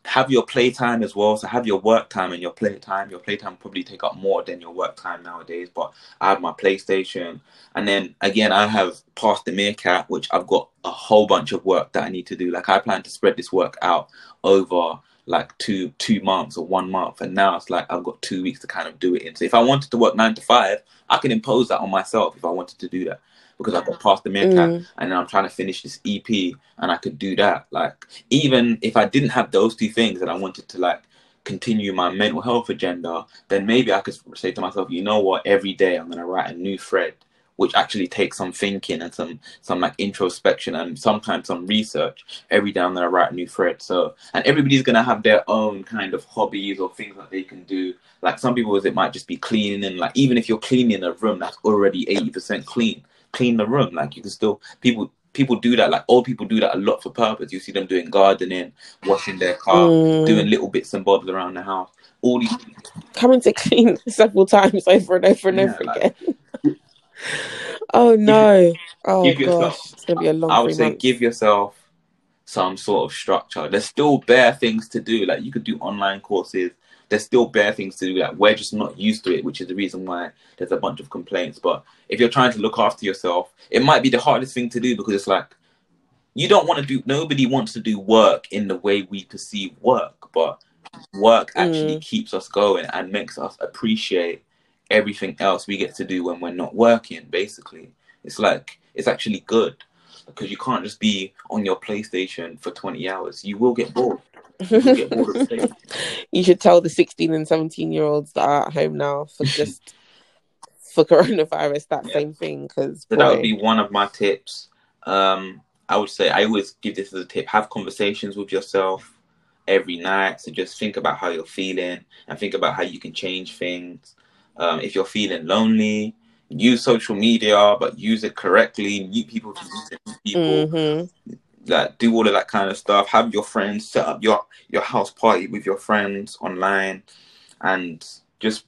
Have your playtime as well. So have your work time and your playtime. Your playtime probably take up more than your work time nowadays. But I have my PlayStation, and then again I have Pass the Meerkat, which I've got a whole bunch of work that I need to do. Like I plan to spread this work out over like two two months or one month and now it's like i've got two weeks to kind of do it in. So if i wanted to work nine to five i can impose that on myself if i wanted to do that because i've got Pass the Meerkat mm. and i'm trying to finish this ep and i could do that. Like even if i didn't have those two things and i wanted to like continue my mental health agenda then maybe i could say to myself you know what? Every day i'm going to write a new thread which actually takes some thinking and some some like introspection and sometimes some research. Every day I'm gonna write a new thread. So and everybody's gonna have their own kind of hobbies or things that they can do. Like some people it might just be cleaning and like even if you're cleaning a room that's already eighty percent clean, clean the room. Like you can still people people do that like old people do that a lot for purpose you see them doing gardening washing their car mm. doing little bits and bobs around the house all these coming to clean several times over and over and yeah, over like, again oh no! Oh give yourself, gosh, it's gonna be a long. I would say months. give yourself some sort of structure. There's still bare things to do. Like you could do online courses. There's still bare things to do. Like we're just not used to it, which is the reason why there's a bunch of complaints. But if you're trying to look after yourself, it might be the hardest thing to do because it's like you don't want to do. Nobody wants to do work in the way we perceive work, but work actually mm. keeps us going and makes us appreciate everything else we get to do when we're not working basically. It's like it's actually good because you can't just be on your playstation for 20 hours. You will get bored. You, get bored you should tell the 16 and 17 year olds that are at home now for just for coronavirus that yeah. same thing because so that would be one of my tips. Um i would say i always give this as a tip. Have conversations with yourself every night. So just think about how you're feeling and think about how you can change things um, if you're feeling lonely, use social media, but use it correctly. Meet people to meet people. Mm-hmm. That do all of that kind of stuff. Have your friends set up your your house party with your friends online, and just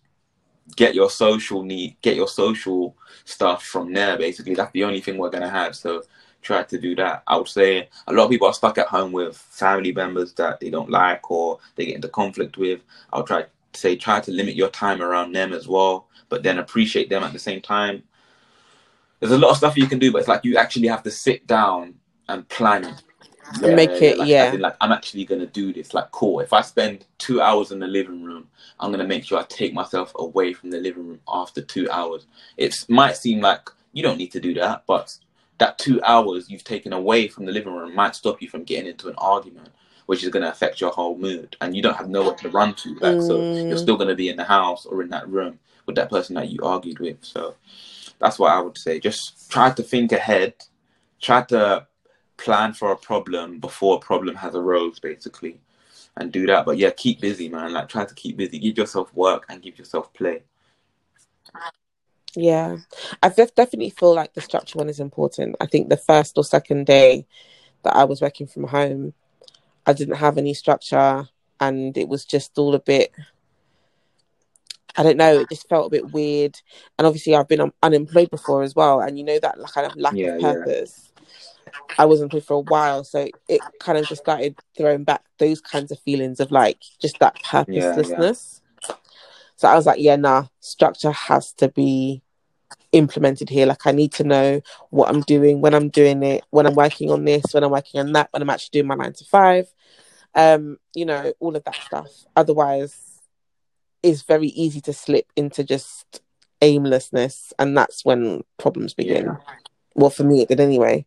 get your social need, get your social stuff from there. Basically, that's the only thing we're gonna have. So try to do that. I would say a lot of people are stuck at home with family members that they don't like or they get into conflict with. I'll try say try to limit your time around them as well, but then appreciate them at the same time. There's a lot of stuff you can do, but it's like you actually have to sit down and plan. Yeah, make it, like, yeah. In, like I'm actually gonna do this. Like, cool. If I spend two hours in the living room, I'm gonna make sure I take myself away from the living room after two hours. It might seem like you don't need to do that, but that two hours you've taken away from the living room might stop you from getting into an argument which is going to affect your whole mood, and you don't have nowhere to run to. Like, mm. so you're still going to be in the house or in that room with that person that you argued with. So that's what I would say. Just try to think ahead. Try to plan for a problem before a problem has arose, basically, and do that. But yeah, keep busy, man. Like try to keep busy. Give yourself work and give yourself play. Yeah, I definitely feel like the structure one is important. I think the first or second day that I was working from home, I didn't have any structure, and it was just all a bit. I don't know. It just felt a bit weird, and obviously I've been un- unemployed before as well, and you know that kind of lack Yeah, of yeah. purpose. I was employed for a while, so it kind of just started throwing back those kinds of feelings of like just that Yeah, yeah. purposelessness. So I was like, yeah, nah, structure has to be implemented here. Like I need to know what I'm doing, when I'm doing it, when I'm working on this, when I'm working on that, when I'm actually doing my nine to five. Um, you know, all of that stuff. Otherwise, it's very easy to slip into just aimlessness, and that's when problems begin. Yeah. Well, for me, it did anyway.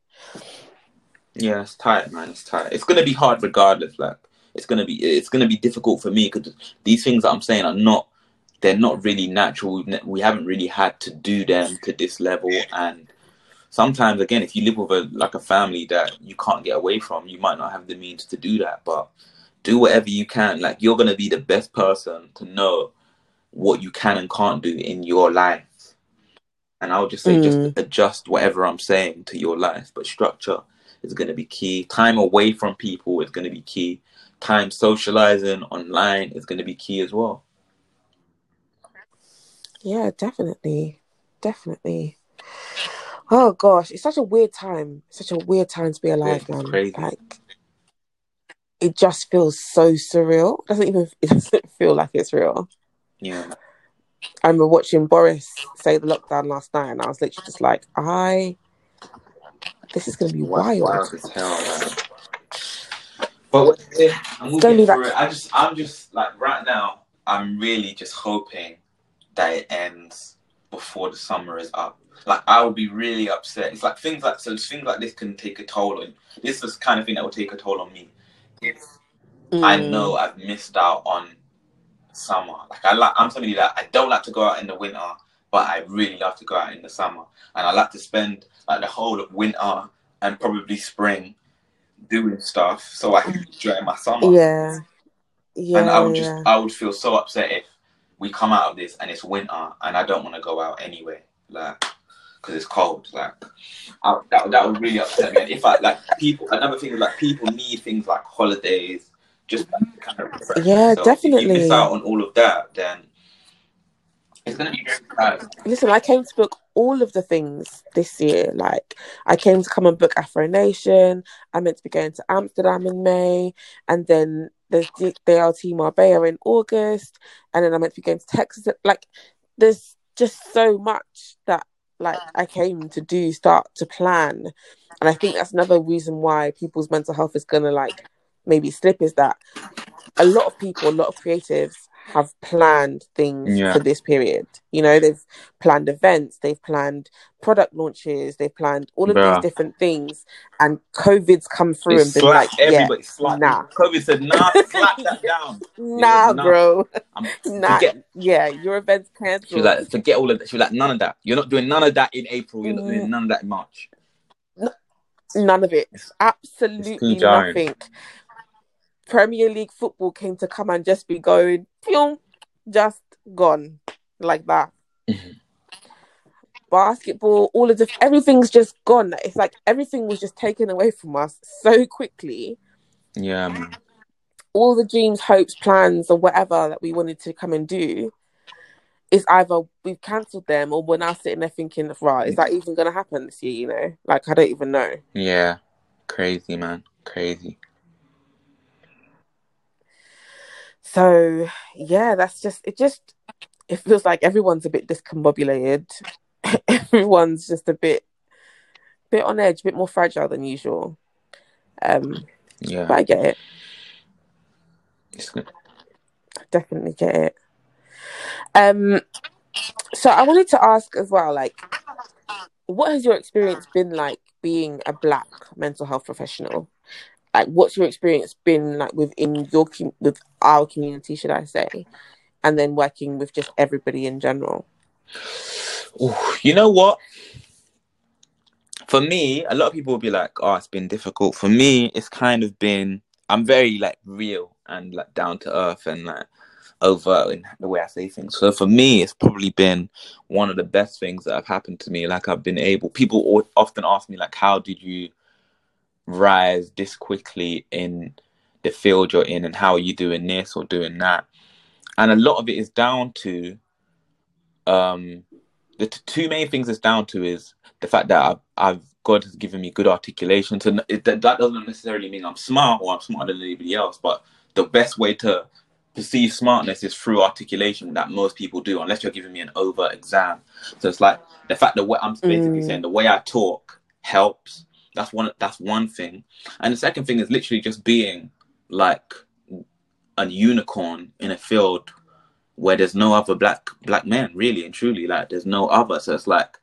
Yeah, it's tight, man. It's tight. It's gonna be hard regardless. Like it's gonna be it's gonna be difficult for me because these things that I'm saying are not they're not really natural. We've ne- we haven't really had to do them to this level, and sometimes again, if you live with a like a family that you can't get away from, you might not have the means to do that. But do whatever you can. Like you're gonna be the best person to know what you can and can't do in your life. And I would just say, Mm. just adjust whatever I'm saying to your life, but structure is going to be key. Time away from people is going to be key. Time socializing online is going to be key as well. Yeah, definitely, definitely. Oh gosh, it's such a weird time. Such a weird time to be alive, It's man. crazy. Like it just feels so surreal. It doesn't even it doesn't feel like it's real. Yeah, I remember watching Boris say the lockdown last night, and I was literally just like, I. This is gonna be wild. wild as hell. Man. But what is it? And we'll Don't do that. it. I just, I'm just like right now. I'm really just hoping that it ends before the summer is up. Like I would be really upset. It's like things like so things like this can take a toll on. This is the kind of thing that will take a toll on me. If I Mm. know I've missed out on summer. Like I like, I'm somebody that I don't like to go out in the winter, but I really love to go out in the summer, and I like to spend like the whole of winter and probably spring doing stuff so I can enjoy my summer. Yeah. Yeah. and I would just. I would feel so upset if we come out of this and it's winter and I don't want to go out anyway, like because it's cold. Like I, that, that would really upset me. And if I like people, another thing is like people need things like holidays, just to kind of refresh Yeah, definitely. If you miss out on all of that, then it's gonna be very bad. Listen, I came to book all of the things this year. Like, I came to come and book Afro Nation. I meant to be going to Amsterdam in May, and then there's D- DLT Marbella in August, and then I'm meant to be going to Texas. Like, there's just so much that like I came to do, start to plan, and I think that's another reason why people's mental health is gonna like maybe slip is that a lot of people, a lot of creatives have planned things Yeah. for this period. You know, they've planned events, they've planned product launches, they've planned all of Bruh. these different things, and COVID's come through It and been like, slapped yeah. Slapped. nah. COVID said, "Nah, slap that down." nah, nah. bro, I'm, nah, forget. yeah, your event's cancelled. She was like, "Forget all of that." She was like, "None of that. You're not doing none of that in April. You're not Mm. doing none of that in March." None of it, It's- absolutely nothing. Premier League football came to come and just be going, just gone like that. Mhm. Basketball, all of the everything's just gone. It's like everything was just taken away from us so quickly. Yeah, man. All the dreams, hopes, plans, or whatever that we wanted to come and do is either we've cancelled them or we're now sitting there thinking, right, is that even going to happen this year? You know, like I don't even know. Yeah, crazy, man. Crazy. So yeah, that's just it. Just it feels like everyone's a bit discombobulated. everyone's just a bit, bit on edge, a bit more fragile than usual. Um, Yeah, but I get it. it's good. I definitely get it. Um, so I wanted to ask as well, like, what has your experience been like being a black mental health professional? Like, what's your experience been like within your com- with our community, should I say, and then working with just everybody in general? Ooh, you know what? for me, a lot of people will be like, "Oh, it's been difficult." For me, it's kind of been. I'm very like real and like down to earth and like overt in the way I say things. So for me, it's probably been one of the best things that have happened to me. Like I've been able. People often ask me like, "How did you rise this quickly in the field you're in, and how are you doing this or doing that?" And a lot of it is down to um the t- two main things it's down to is the fact that I've, I've God has given me good articulation. So it, that, that doesn't necessarily mean I'm smart or I'm smarter than anybody else, but the best way to perceive smartness is through articulation that most people do, unless you're giving me an over exam. So it's like the fact that what I'm basically mm. saying, the way I talk helps. That's one. That's one thing, and the second thing is literally just being like a unicorn in a field where there's no other black black men, really and truly. Like there's no other. So it's like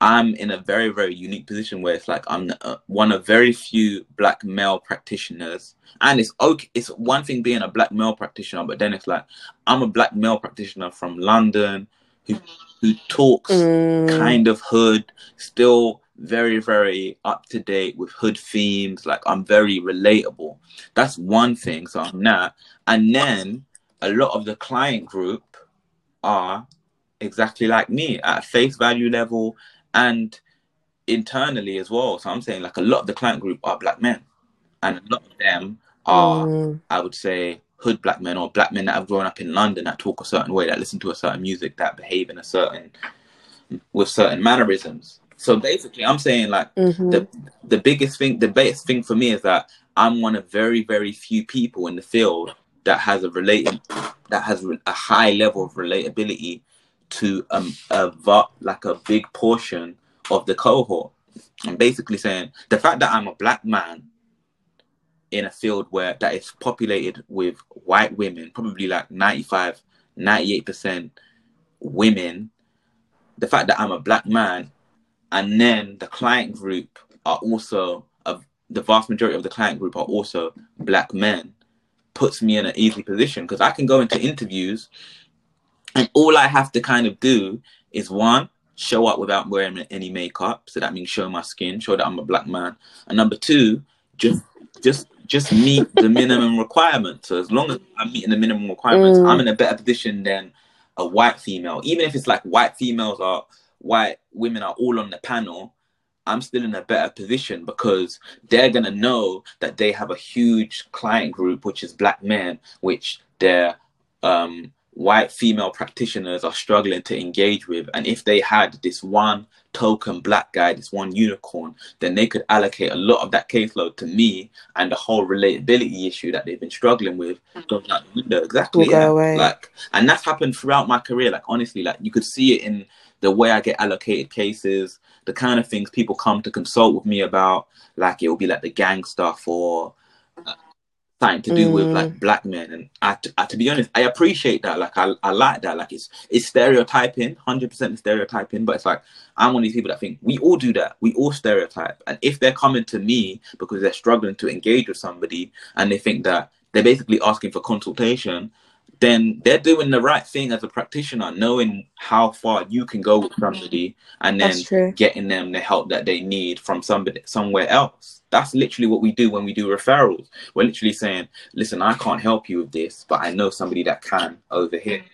I'm in a very, very unique position where it's like I'm uh, one of very few black male practitioners. And it's okay. It's one thing being a black male practitioner, but then it's like I'm a black male practitioner from London who who talks mm. kind of hood, still very, very up to date with hood themes. Like I'm very relatable. That's one thing. So I'm not And then a lot of the client group are exactly like me at face value level and internally as well. So I'm saying like a lot of the client group are black men, and a lot of them are, mm. I would say, hood black men or black men that have grown up in London that talk a certain way, that listen to a certain music, that behave in a certain with certain mannerisms. So basically, I'm saying like mm-hmm. the the biggest thing, the biggest thing for me is that I'm one of very very few people in the field that has a related that has a high level of relatability to um, a like a big portion of the cohort. I'm basically saying the fact that I'm a black man in a field where that is populated with white women, probably like 95, 98% women, the fact that I'm a black man and then the client group are also the vast majority of the client group are also black men puts me in an easy position because I can go into interviews and all I have to kind of do is one, show up without wearing any makeup. So that means show my skin, show that I'm a black man. And number two, just just just meet the minimum requirements. So as long as I'm meeting the minimum requirements, mm. I'm in a better position than a white female. Even if it's like white females are white women are all on the panel, I'm still in a better position because they're gonna know that they have a huge client group, which is black men, which they're um, white female practitioners are struggling to engage with. And if they had this one token black guy, this one unicorn, then they could allocate a lot of that caseload to me and the whole relatability issue that they've been struggling with goes out the window. Exactly. Yeah. Like and that's happened throughout my career. Like honestly, like you could see it in the way I get allocated cases, the kind of things people come to consult with me about, like it will be like the gang stuff or something to do mm. with like mm. black men. And I, I, to be honest i appreciate that. Like I, I like that. Like it's it's stereotyping 100% stereotyping. But it's like i'm one of these people that think we all do that. We all stereotype. And if they're coming to me because they're struggling to engage with somebody and they think that they're basically asking for consultation then they're doing the right thing as a practitioner, knowing how far you can go with somebody and then getting them the help that they need from somebody somewhere else. That's literally what we do when we do referrals. We're literally saying, listen, I can't help you with this, but I know somebody that can over here.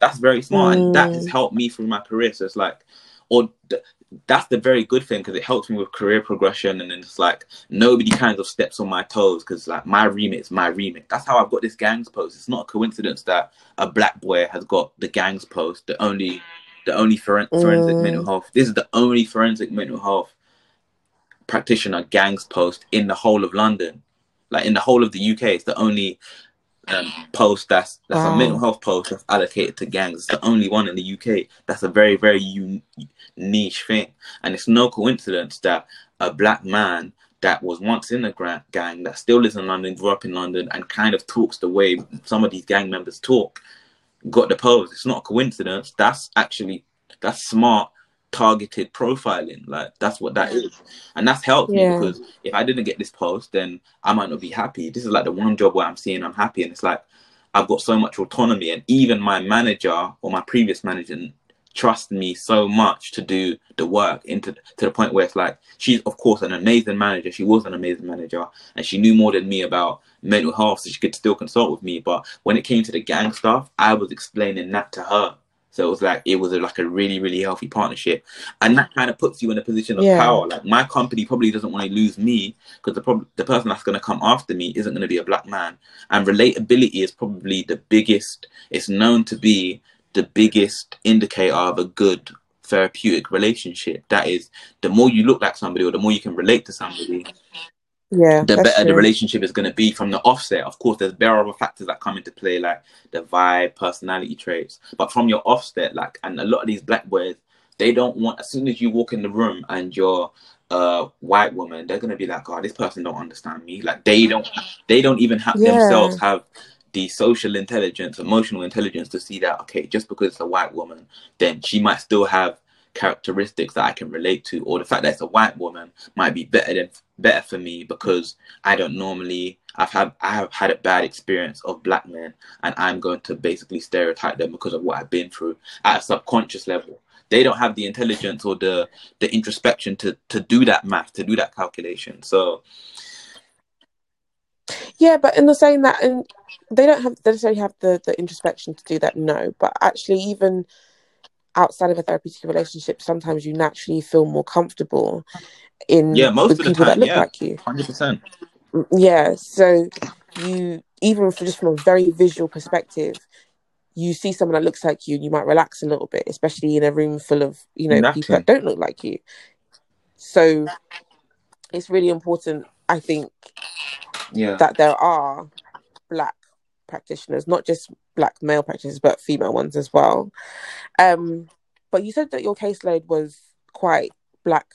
That's very smart. Mm. And that has mm. helped me through my career. So it's like, or th- that's the very good thing because it helps me with career progression and then it's like nobody kind of steps on my toes because like my remit is my remit. That's how i've got this gangs post. It's not a coincidence that a black boy has got the gangs post the only the only forensic mm. mental health. This is the only forensic mental health practitioner gangs post in the whole of london. Like in the whole of the uk it's the only um, post that's that's wow. a mental health post that's allocated to gangs. It's the only one in the UK. That's a very very un- niche thing, and it's no coincidence that a black man that was once in a gang that still lives in London, grew up in London, and kind of talks the way some of these gang members talk, got the post. It's not a coincidence. That's actually that's smart targeted profiling. Like that's what that is, and that's helped yeah. me because if I didn't get this post, then I might not be happy. This is like the one job where I'm seeing I'm happy, and it's like I've got so much autonomy, and even my manager or my previous manager trust me so much to do the work into to the point where it's like she's of course an amazing manager. She was an amazing manager, and she knew more than me about mental health, so she could still consult with me. But when it came to the gang stuff, I was explaining that to her. So it was like it was a, like a really really healthy partnership, and that kind of puts you in a position of Yeah. power. Like my company probably doesn't want to lose me because the prob- the person that's going to come after me isn't going to be a black man, and relatability is probably the biggest. It's known to be the biggest indicator of a good therapeutic relationship. That is, the more you look like somebody or the more you can relate to somebody, Yeah, the better the relationship is going to be from the offset. Of course, there's other factors that come into play, like the vibe, personality traits. But from your offset, like, and a lot of these black boys, they don't want. As soon as you walk in the room and you're a white woman, they're gonna be like, "Oh, this person don't understand me." Like they don't, they don't even have Yeah. themselves have the social intelligence, emotional intelligence to see that. Okay, just because it's a white woman, then she might still have characteristics that I can relate to, or the fact that it's a white woman might be better than better for me because I don't normally I've had I have had a bad experience of black men and I'm going to basically stereotype them because of what I've been through at a subconscious level. They don't have the intelligence or the the introspection to to do that math, to do that calculation. So Yeah, but in the saying that, and they don't have they necessarily have the the introspection to do that. No, but actually, even outside of a therapeutic relationship, sometimes you naturally feel more comfortable in yeah, most with of the people that look yeah, like you. hundred percent. Mm, yeah, so you even for just from a very visual perspective, you see someone that looks like you, and you might relax a little bit, especially in a room full of you know people that don't look like you. So it's really important, I think, Yeah. that there are black practitioners, not just black male practitioners, but female ones as well. Um, but you said that your caseload was quite black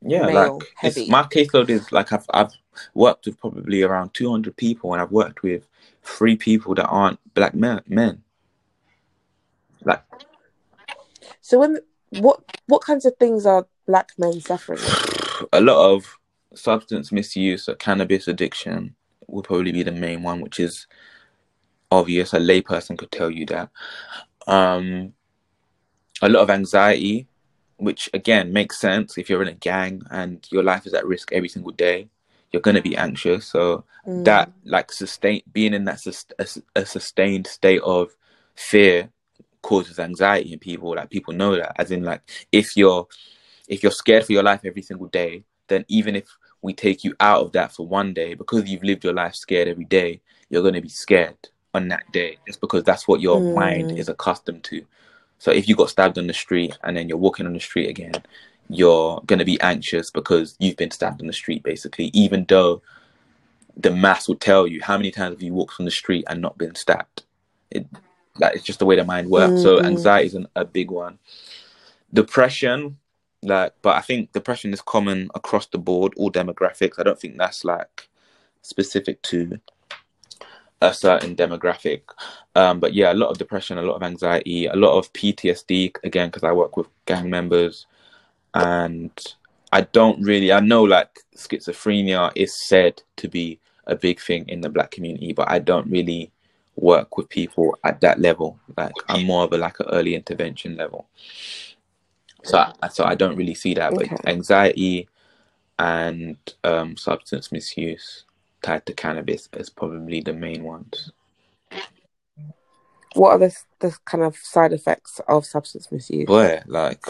Yeah, male like heavy. my caseload is like I've I've worked with probably around two hundred people and I've worked with three people that aren't black men men. Like So when what what kinds of things are black men suffering a lot of substance misuse or cannabis addiction will probably be the main one, which is obvious. A layperson could tell you that. Um, a lot of anxiety, which again makes sense if you're in a gang and your life is at risk every single day. You're gonna be anxious, so Mm, that like sustain being in that sus- a, a sustained state of fear causes anxiety in people. Like people know that, as in like if you're if you're scared for your life every single day, then even if we take you out of that for one day, because you've lived your life scared every day, you're going to be scared on that day, just because that's what your mind Mm. is accustomed to. So if you got stabbed on the street and then you're walking on the street again, you're going to be anxious because you've been stabbed on the street, basically, even though the mass will tell you how many times have you walked on the street and not been stabbed. It, that is just the way the mind works. So Mm. anxiety is an, a big one. Depression, like, but I think depression is common across the board, all demographics. I don't think that's like specific to a certain demographic. Um, but yeah, a lot of depression, a lot of anxiety, a lot of PTSD. Again, because I work with gang members, and I don't really. I know like schizophrenia is said to be a big thing in the black community, but I don't really work with people at that level. Like I'm more of a like an early intervention level. So I, so I don't really see that, but anxiety and um, substance misuse tied to cannabis is probably the main ones. What are the the kind of side effects of substance misuse? Boy, like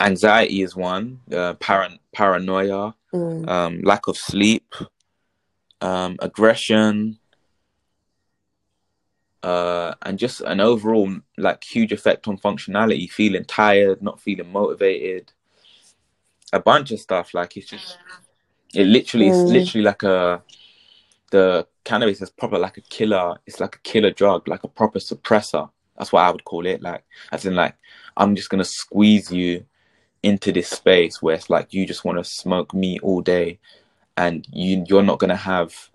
anxiety is one, uh, paran- paranoia, Mm, um, lack of sleep, um, aggression, uh, and just an overall like huge effect on functionality. Feeling tired, not feeling motivated, a bunch of stuff. Like it's just, it literally, it's Mm. literally like a the cannabis is proper like a killer. It's like a killer drug, like a proper suppressor. That's what I would call it. Like, as in, like I'm just gonna squeeze you into this space where it's like you just want to smoke me all day, and you you're not gonna have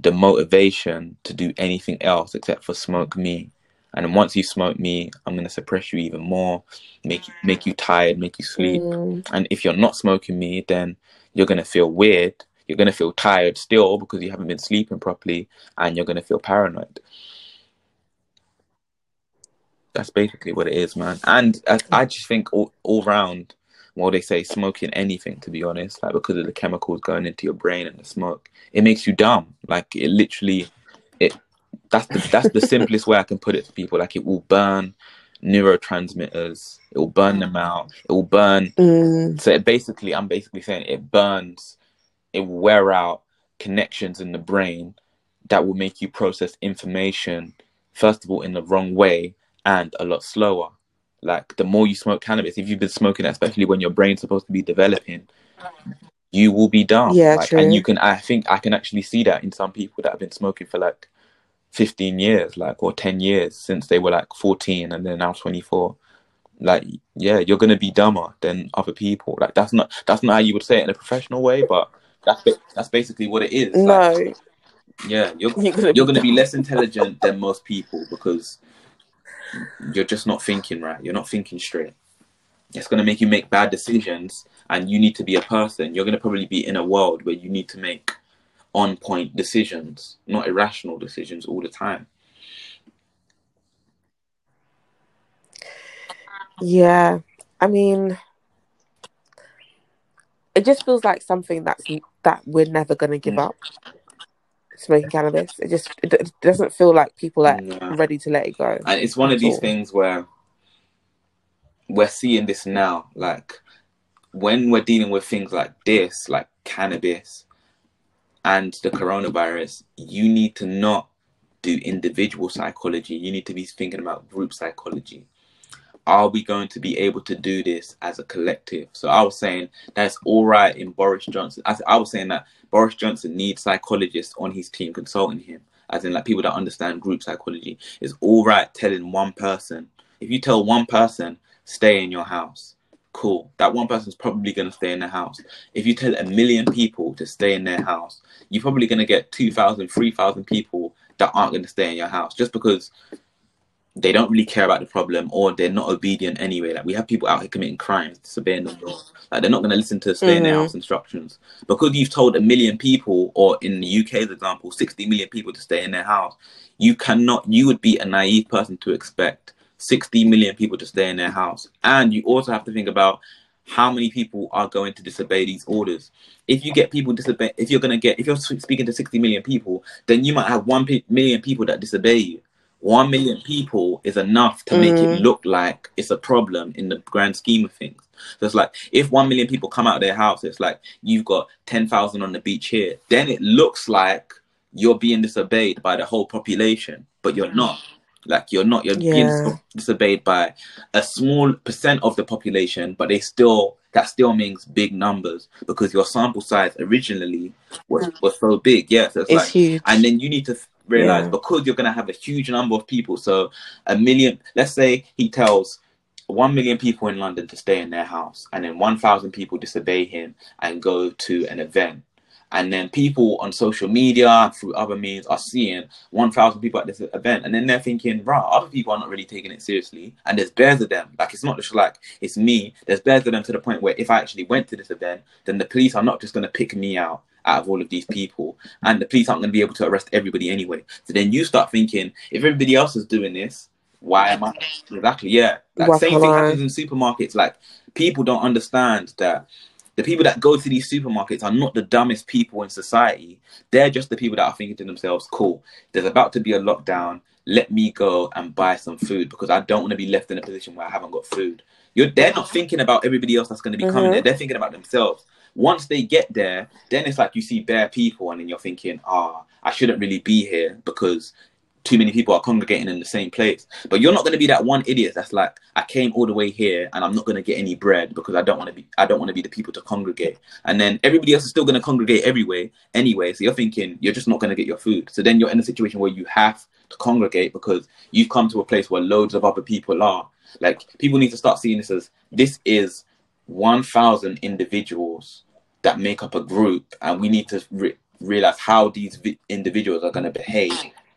the motivation to do anything else except for smoke me. And once you smoke me, I'm gonna suppress you even more, make you make you tired, make you sleep. mm, And if you're not smoking me, then you're gonna feel weird. You're gonna feel tired still because you haven't been sleeping properly, and you're gonna feel paranoid. that's basically what it is, man. And I, I just think all, all round, well, they say smoking anything, to be honest, like because of the chemicals going into your brain and the smoke, it makes you dumb. Like it literally, it that's the that's the simplest way I can put it to people. Like it will burn neurotransmitters, it will burn them out, it will burn. Mm. So it basically, I'm basically saying it burns, it will wear out connections in the brain that will make you process information first of all in the wrong way and a lot slower. Like the more you smoke cannabis, if you've been smoking, especially when your brain's supposed to be developing, you will be dumb. Yeah, like, true. And you can, I think, I can actually see that in some people that have been smoking for like 15 years, like or 10 years since they were like 14 and they're now 24. Like, yeah, you're gonna be dumber than other people. Like that's not that's not how you would say it in a professional way, but that's that's basically what it is. Like, No, yeah, you're you're gonna you're be to be less intelligent than most people because you're just not thinking right. You're not thinking straight. It's to make you make bad decisions, and you need to be a person. You're to probably be in a world where you need to make on point decisions, not irrational decisions all the time. Yeah, I mean, it just feels like something that's that we're never gonna give Mm. up. Smoking cannabis, it just it, it doesn't feel like people are Yeah. ready to let it go. And it's one of these all. things where we're seeing this now. Like when we're dealing with things like this, like cannabis and the coronavirus, you need to not do individual psychology. You need to be thinking about group psychology. Are we going to be able to do this as a collective? So I was saying that's all right in Boris Johnson. I, I was saying that Boris Johnson needs psychologists on his team consulting him, as in like people that understand group psychology. It's all right telling one person. If you tell one person, stay in your house, cool. That one person's probably going to stay in their house. If you tell a million people to stay in their house, you're probably going to get 2,000, 3,000 people that aren't going to stay in your house just because they don't really care about the problem or they're not obedient anyway. Like we have people out here committing crimes, disobeying the law. Like they're not going to listen to stay in their Mhm. house instructions because you've told a million people, or in the UK's example, 60 million people to stay in their house. You cannot. You would be a naive person to expect 60 million people to stay in their house, and you also have to think about how many people are going to disobey these orders. If you get people disobey, if you're going to get, if you're speaking to 60 million people, then you might have one pe- million people that disobey you one million people is enough to make it Mm. look like it's a problem in the grand scheme of things. So it's like if one million people come out of their house, it's like you've got ten thousand on the beach here. Then it looks like you're being disobeyed by the whole population, but you're not. Like you're not. You're being Yeah. dis- disobeyed by a small percent of the population, but they still that still means big numbers because your sample size originally was was so big. Yeah, so it's, It's like huge. and then you need to realize Yeah. because you're going to have a huge number of people so a million let's say he tells 1 million people in london to stay in their house and then 1000 people disobey him and go to an event and then people on social media through other means are seeing 1000 people at this event and then they're thinking right other mm. people are not really taking it seriously and there's bears of them like it's not just like it's me there's bears of them to the point where if i actually went to this event then the police are not just going to pick me out out of all of these people and the police aren't going to be able to arrest everybody anyway. So then you start thinking, if everybody else is doing this, why am I? Exactly, yeah. Like same thing happens in supermarkets. Like people don't understand that the people that go to these supermarkets are not the dumbest people in society. They're just the people that are thinking to themselves, "Cool, there's about to be a lockdown. Let me go and buy some food because I don't want to be left in a position where I haven't got food." You're, they're not thinking about everybody else that's going to be coming Mhm. there. They're thinking about themselves once they get there, then it's like you see bare people, and then you're thinking, ah, I shouldn't really be here because too many people are congregating in the same place. But you're not going to be that one idiot that's like, I came all the way here and I'm not going to get any bread because I don't want to be, I don't want to be the people to congregate. And then everybody else is still going to congregate everywhere anyway. So you're thinking you're just not going to get your food. So then you're in a situation where you have to congregate because you've come to a place where loads of other people are. Like people need to start seeing this as this is 1,000 individuals that make up a group, and we need to re- realize how these vi- individuals are going to behave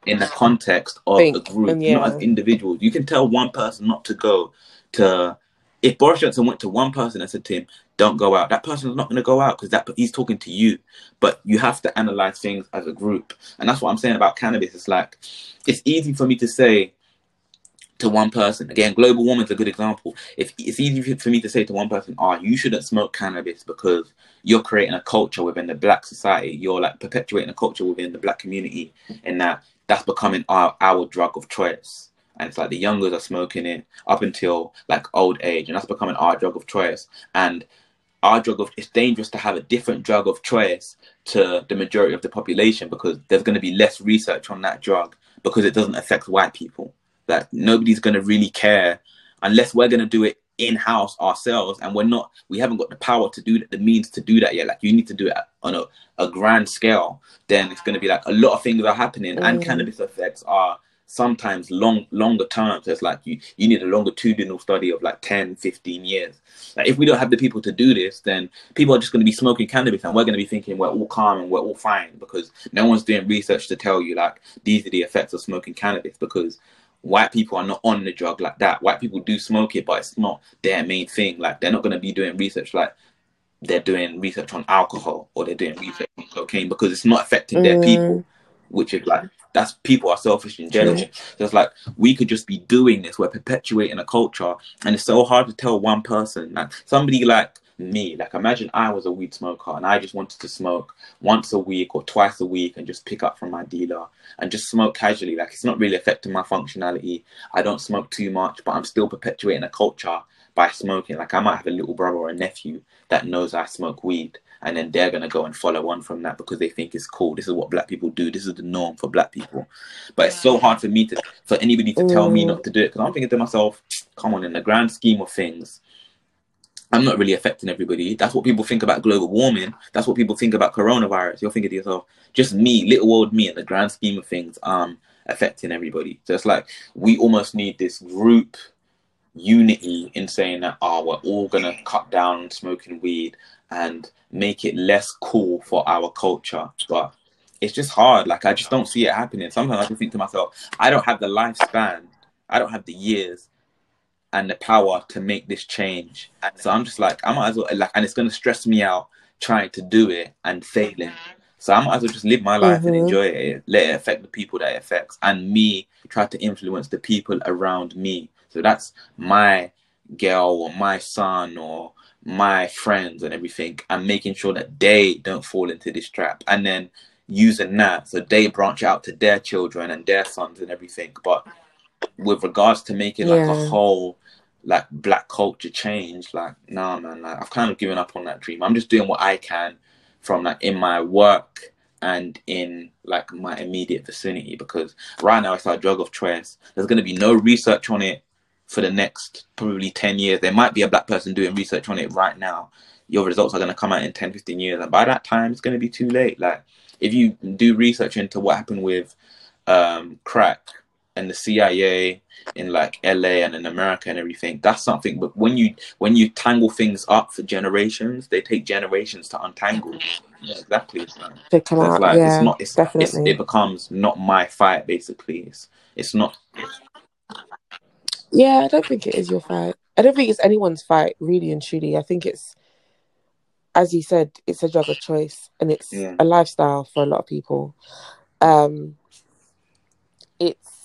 in the context of Think, a group, and not as individuals. You can tell one person not to go to. If Boris Johnson went to one person and said to him, "Don't go out," that person's not going to go out because that he's talking to you. But you have to analyze things as a group, and that's what I'm saying about cannabis. It's like it's easy for me to say to one person. Again, global warming is a good example. If it's easy for me to say to one person, "Ah, oh, you shouldn't smoke cannabis because you're creating a culture within the black society. You're like perpetuating a culture within the black community, and that that's becoming our our drug of choice." And it's like the youngers are smoking it up until like old age, and that's becoming our drug of choice. And our drug of it's dangerous to have a different drug of choice to the majority of the population because there's going to be less research on that drug because it doesn't affect white people that nobody's going to really care unless we're going to do it in house ourselves and we're not we haven't got the power to do that the means to do that yet. Like you need to do it on a, a grand scale then it's going to be like a lot of things are happening mm. and cannabis effects are sometimes long longer term so it's like you you need a longitudinal study of like 10 15 years. Like if we don't have the people to do this then people are just going to be smoking cannabis and we're going to be thinking we're all calm and we're all fine because no one's doing research to tell you like these are the effects of smoking cannabis because white people are not on the drug like that. White people do smoke it, but it's not their main thing. Like they're not going to be doing research like they're doing research on alcohol or they're doing research on cocaine because it's not affecting mm. their people, which is like that's people are selfish in general. Mm. So it's like we could just be doing this. We're perpetuating a culture, and it's so hard to tell one person. Like somebody like me. Like imagine I was a weed smoker and I just wanted to smoke once a week or twice a week and just pick up from my dealer and just smoke casually. Like it's not really affecting my functionality. I don't smoke too much, but I'm still perpetuating a culture by smoking. Like I might have a little brother or a nephew that knows I smoke weed and then they're gonna go and follow on from that because they think it's cool. This is what black people do. This is the norm for black people. But it's so hard for me to for anybody to tell me not to do it because I'm thinking to myself, come on, in the grand scheme of things, I'm not really affecting everybody. That's what people think about global warming. That's what people think about coronavirus. You're thinking to yourself, just me, little old me, in the grand scheme of things, um, affecting everybody. So it's like we almost need this group unity in saying that, oh, we're all gonna cut down smoking weed and make it less cool for our culture. But it's just hard. Like I just don't see it happening. Sometimes I just think to myself, I don't have the lifespan, I don't have the years and the power to make this change. and So I'm just like, I might as well like, and it's gonna stress me out trying to do it and failing. So I might as well just live my life mm-hmm. and enjoy it, let it affect the people that it affects, and me try to influence the people around me. So that's my girl or my son or my friends and everything, and making sure that they don't fall into this trap, and then using that so they branch out to their children and their sons and everything. But with regards to making yeah. like a whole like black culture change, like nah man, like I've kind of given up on that dream. I'm just doing what I can from like in my work and in like my immediate vicinity because right now it's our drug of choice. There's gonna be no research on it for the next probably 10 years. There might be a black person doing research on it right now. Your results are going to come out in 10, 15 years. And by that time, it's going to be too late. Like, if you do research into what happened with um, crack and the CIA in like LA and in America and everything. That's something. But when you when you tangle things up for generations, they take generations to untangle. Yeah, exactly. So, come out, like, yeah, it's not. It's, definitely. It's, it becomes not my fight. Basically, it's it's not. Yeah, I don't think it is your fight. I don't think it's anyone's fight, really and truly. I think it's, as you said, it's a drug of choice and it's yeah. a lifestyle for a lot of people. Um, it's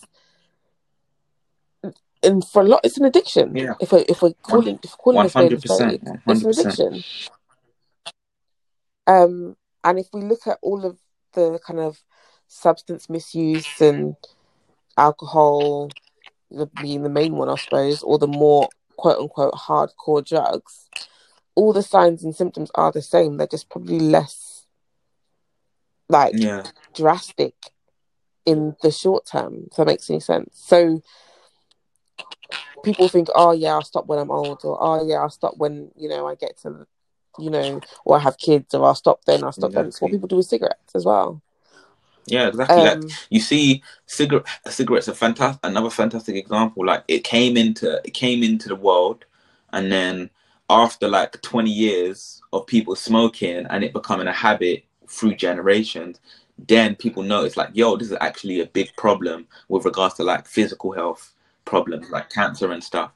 and for a lot, it's an addiction. Yeah. If we if we're calling if we're calling 100%, it it's an addiction. Um, and if we look at all of the kind of substance misuse and alcohol being the main one, I suppose, or the more quote unquote hardcore drugs, all the signs and symptoms are the same. They're just probably less like yeah. drastic in the short term, if that makes any sense. So people think, oh yeah, I'll stop when I'm old, or oh yeah, I'll stop when you know I get to, you know, or I have kids, or I'll stop then. I'll stop exactly. then. It's what people do with cigarettes as well. Yeah, exactly. Um, like you see, cigarette cigarettes are fantastic. Another fantastic example. Like it came into it came into the world, and then after like twenty years of people smoking and it becoming a habit through generations, then people notice like, yo, this is actually a big problem with regards to like physical health problems like cancer and stuff.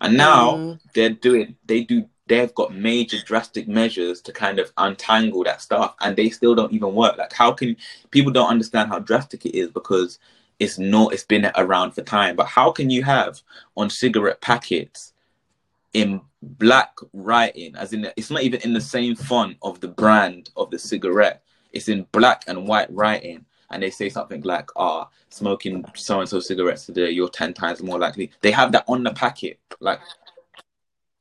And now mm. they're doing, they do, they've got major drastic measures to kind of untangle that stuff, and they still don't even work. Like, how can people don't understand how drastic it is because it's not it's been around for time. But how can you have on cigarette packets in black writing, as in it's not even in the same font of the brand of the cigarette. It's in black and white writing, and they say something like, "Ah, oh, smoking so and so cigarettes today, you're ten times more likely." They have that on the packet, like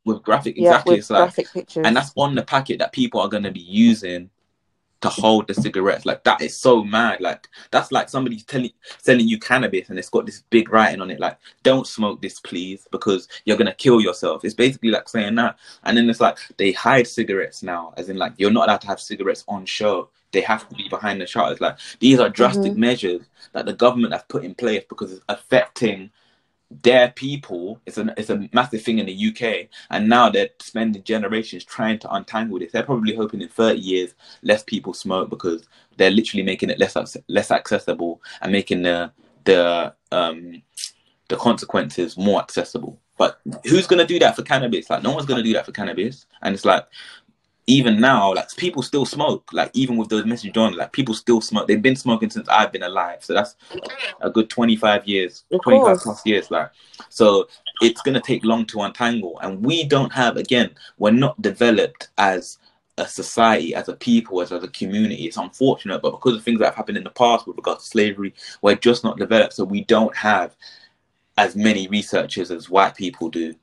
with graphic Yeah, exactly. with it's like, graphic pictures. and that's on the packet that people are going to be using to hold the cigarettes. Like that is so mad. Like that's like somebody telling selling you cannabis and it's got this big writing on it like don't smoke this please because you're gonna kill yourself. It's basically like saying that. And then it's like they hide cigarettes now, as in like you're not allowed to have cigarettes on show. They have to be behind the shutters. Like these are drastic Mhm. measures that the government have put in place because it's affecting their people. It's a it's a massive thing in the UK, and now they're spending generations trying to untangle this. They're probably hoping in 30 years less people smoke because they're literally making it less less accessible and making the the um the consequences more accessible. But who's gonna do that for cannabis? Like no one's gonna do that for cannabis, and it's like even now, like people still smoke. Like even with those messages on, like people still smoke. They've been smoking since I've been alive. So that's a good twenty five years, twenty five plus years. Like so, it's gonna take long to untangle, and we don't have. Again, we're not developed as a society, as a people, as, as a community. It's unfortunate, but because of things that have happened in the past with regard to slavery, we're just not developed. So we don't have as many researchers as white people do.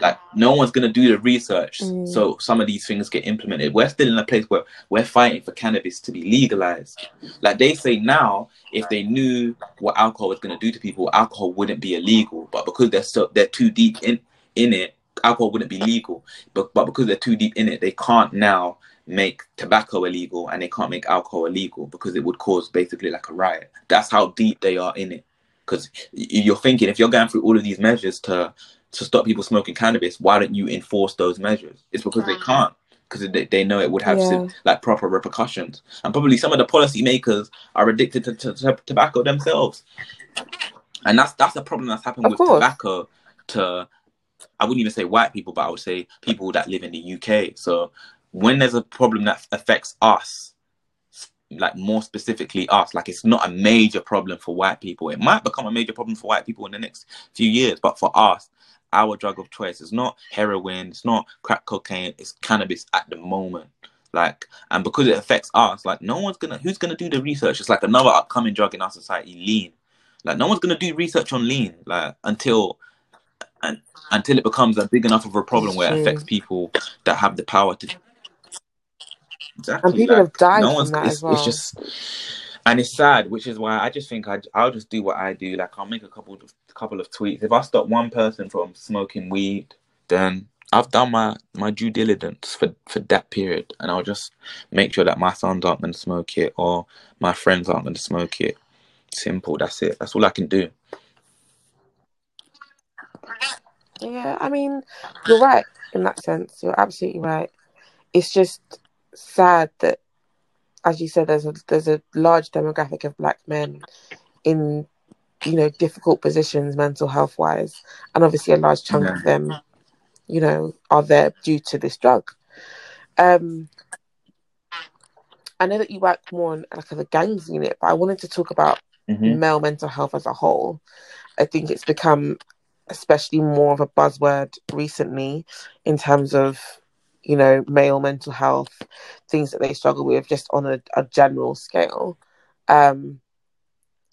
Like no one's gonna do the research, Mm. so some of these things get implemented. We're still in a place where we're fighting for cannabis to be legalized. Like they say now, if they knew what alcohol was gonna do to people, alcohol wouldn't be illegal. But because they're so they're too deep in in it, alcohol wouldn't be legal. But but because they're too deep in it, they can't now make tobacco illegal and they can't make alcohol illegal because it would cause basically like a riot. That's how deep they are in it. Because you're thinking if you're going through all of these measures to to stop people smoking cannabis, why don't you enforce those measures? It's because they ah. can't. Because they, they know it would have Yeah. like proper repercussions, and probably some of the policymakers are addicted to, to, to tobacco themselves, and that's that's a problem that's happened Of with course. tobacco. To I wouldn't even say white people, but I would say people that live in the UK. So when there's a problem that affects us, like more specifically us, like it's not a major problem for white people. It might become a major problem for white people in the next few years, but for us, our drug of choice is not heroin, it's not crack cocaine, it's cannabis at the moment. Like, and because it affects us, like no one's gonna who's gonna do the research? It's like another upcoming drug in our society, lean. Like no one's gonna do research on lean, like until and until it becomes a big enough of a problem It's where it affects people that have the power to exactly And people like, have died no from that it's, as well. it's just and it's sad which is why i just think I, i'll just do what i do. Like i'll make a couple of couple of tweets. If i stop one person from smoking weed then i've done my my due diligence for for that period. And i'll just make sure that my sons aren't going to smoke it or my friends aren't going to smoke it. Simple. That's it. That's all i can do. Yeah, I mean, you're right in that sense. You're absolutely right. It's just sad that, as you said, there's a there's a large demographic of black men in you know difficult positions mental health wise, and obviously a large chunk Yeah. of them, you know, are there due to this drug. Um, I know that you work more on like the gangs unit, but I wanted to talk about Mhm. male mental health as a whole. I think it's become especially more of a buzzword recently in terms of, you know, male mental health, things that they struggle with just on a, a general scale. Um,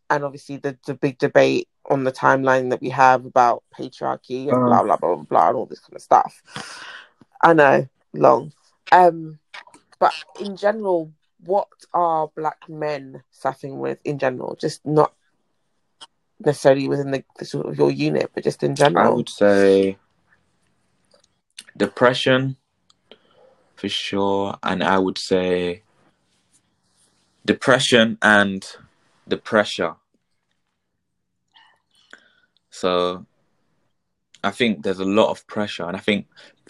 and obviously the, the big debate on the timeline that we have about patriarchy and Uh. blah blah blah blah blah and all this kind of stuff. I know, long. Um, but in general, what are black men suffering with in general? Just not necessarily within the, the sort of your unit, but just in general. I would say depression for sure, and I would say depression and the pressure. So I think there's a lot of pressure, and I think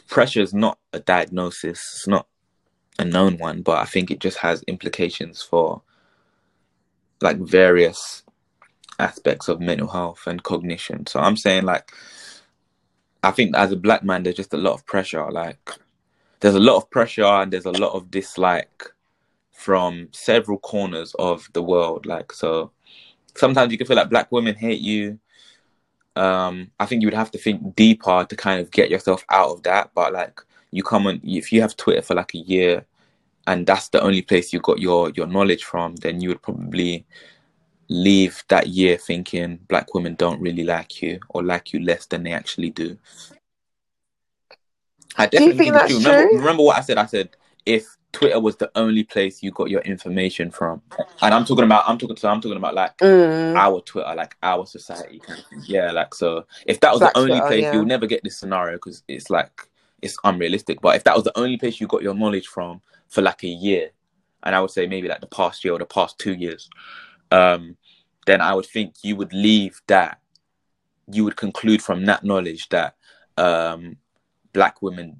pressure is not a diagnosis, it's not a known one, but I think it just has implications for like various aspects of mental health and cognition. So I'm saying like I think as a black man there's just a lot of pressure. Like there's a lot of pressure and there's a lot of dislike from several corners of the world. Like so sometimes you can feel like black women hate you. Um, I think you would have to think deeper to kind of get yourself out of that. But like you come on, if you have Twitter for like a year, and that's the only place you got your your knowledge from, then you would probably leave that year thinking black women don't really like you or like you less than they actually do. I Do you definitely think that's Remember, true? remember what I said? I said if Twitter was the only place you got your information from, and I'm talking about, I'm talking, so I'm talking about like Mm, our Twitter, like our society kind of thing. Yeah, like so. If that was Black the only Twitter, place, yeah. you'll never get this scenario because it's like it's unrealistic. But if that was the only place you got your knowledge from for like a year, and I would say maybe like the past year or the past two years, um, then I would think you would leave that. You would conclude from that knowledge that um, black women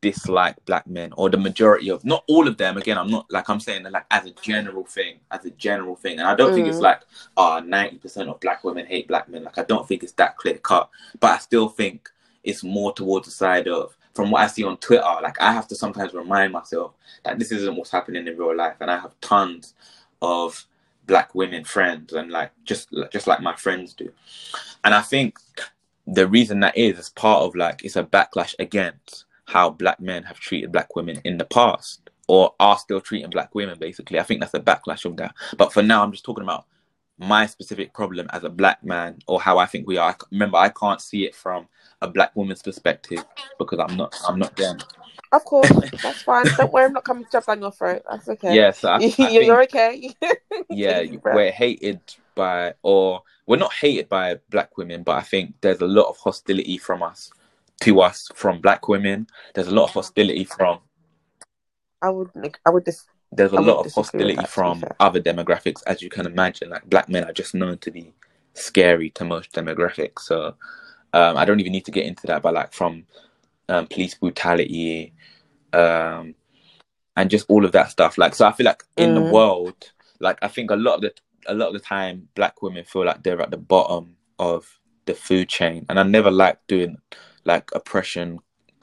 dislike black men or the majority of not all of them again i'm not like i'm saying that like as a general thing as a general thing and i don't think it's Mm. like ah 90% of black women hate black men like i don't think it's that clear cut but i still think it's more towards the side of from what i see on twitter like i have to sometimes remind myself that this isn't what's happening in real life and i have tons of black women friends and like just just like my friends do and i think the reason that is is part of like it's a backlash against how black men have treated black women in the past or are still treating black women basically i think that's a backlash of that but for now i'm just talking about my specific problem as a black man or how i think we are remember i can't see it from a black woman's perspective because i'm not i'm not them of course, that's fine. Don't worry, I'm not coming to jump down your throat. That's okay. yeah so i, I You- think You're okay. yeah we're hated by or we're not hated by black women but i think there's a lot of hostility from us to us from black women there's a lot of hostility from I would. Like I would just. there's a lot of hostility that, from other demographics as you can imagine like black men are just known to be scary to most demographics so um i don't even need to get into that but like from um police brutality um and just all of that stuff like so i feel like in the Mm. world like i think a lot of the a lot of the time black women feel like they're at the bottom of the food chain. And i never like doing like oppression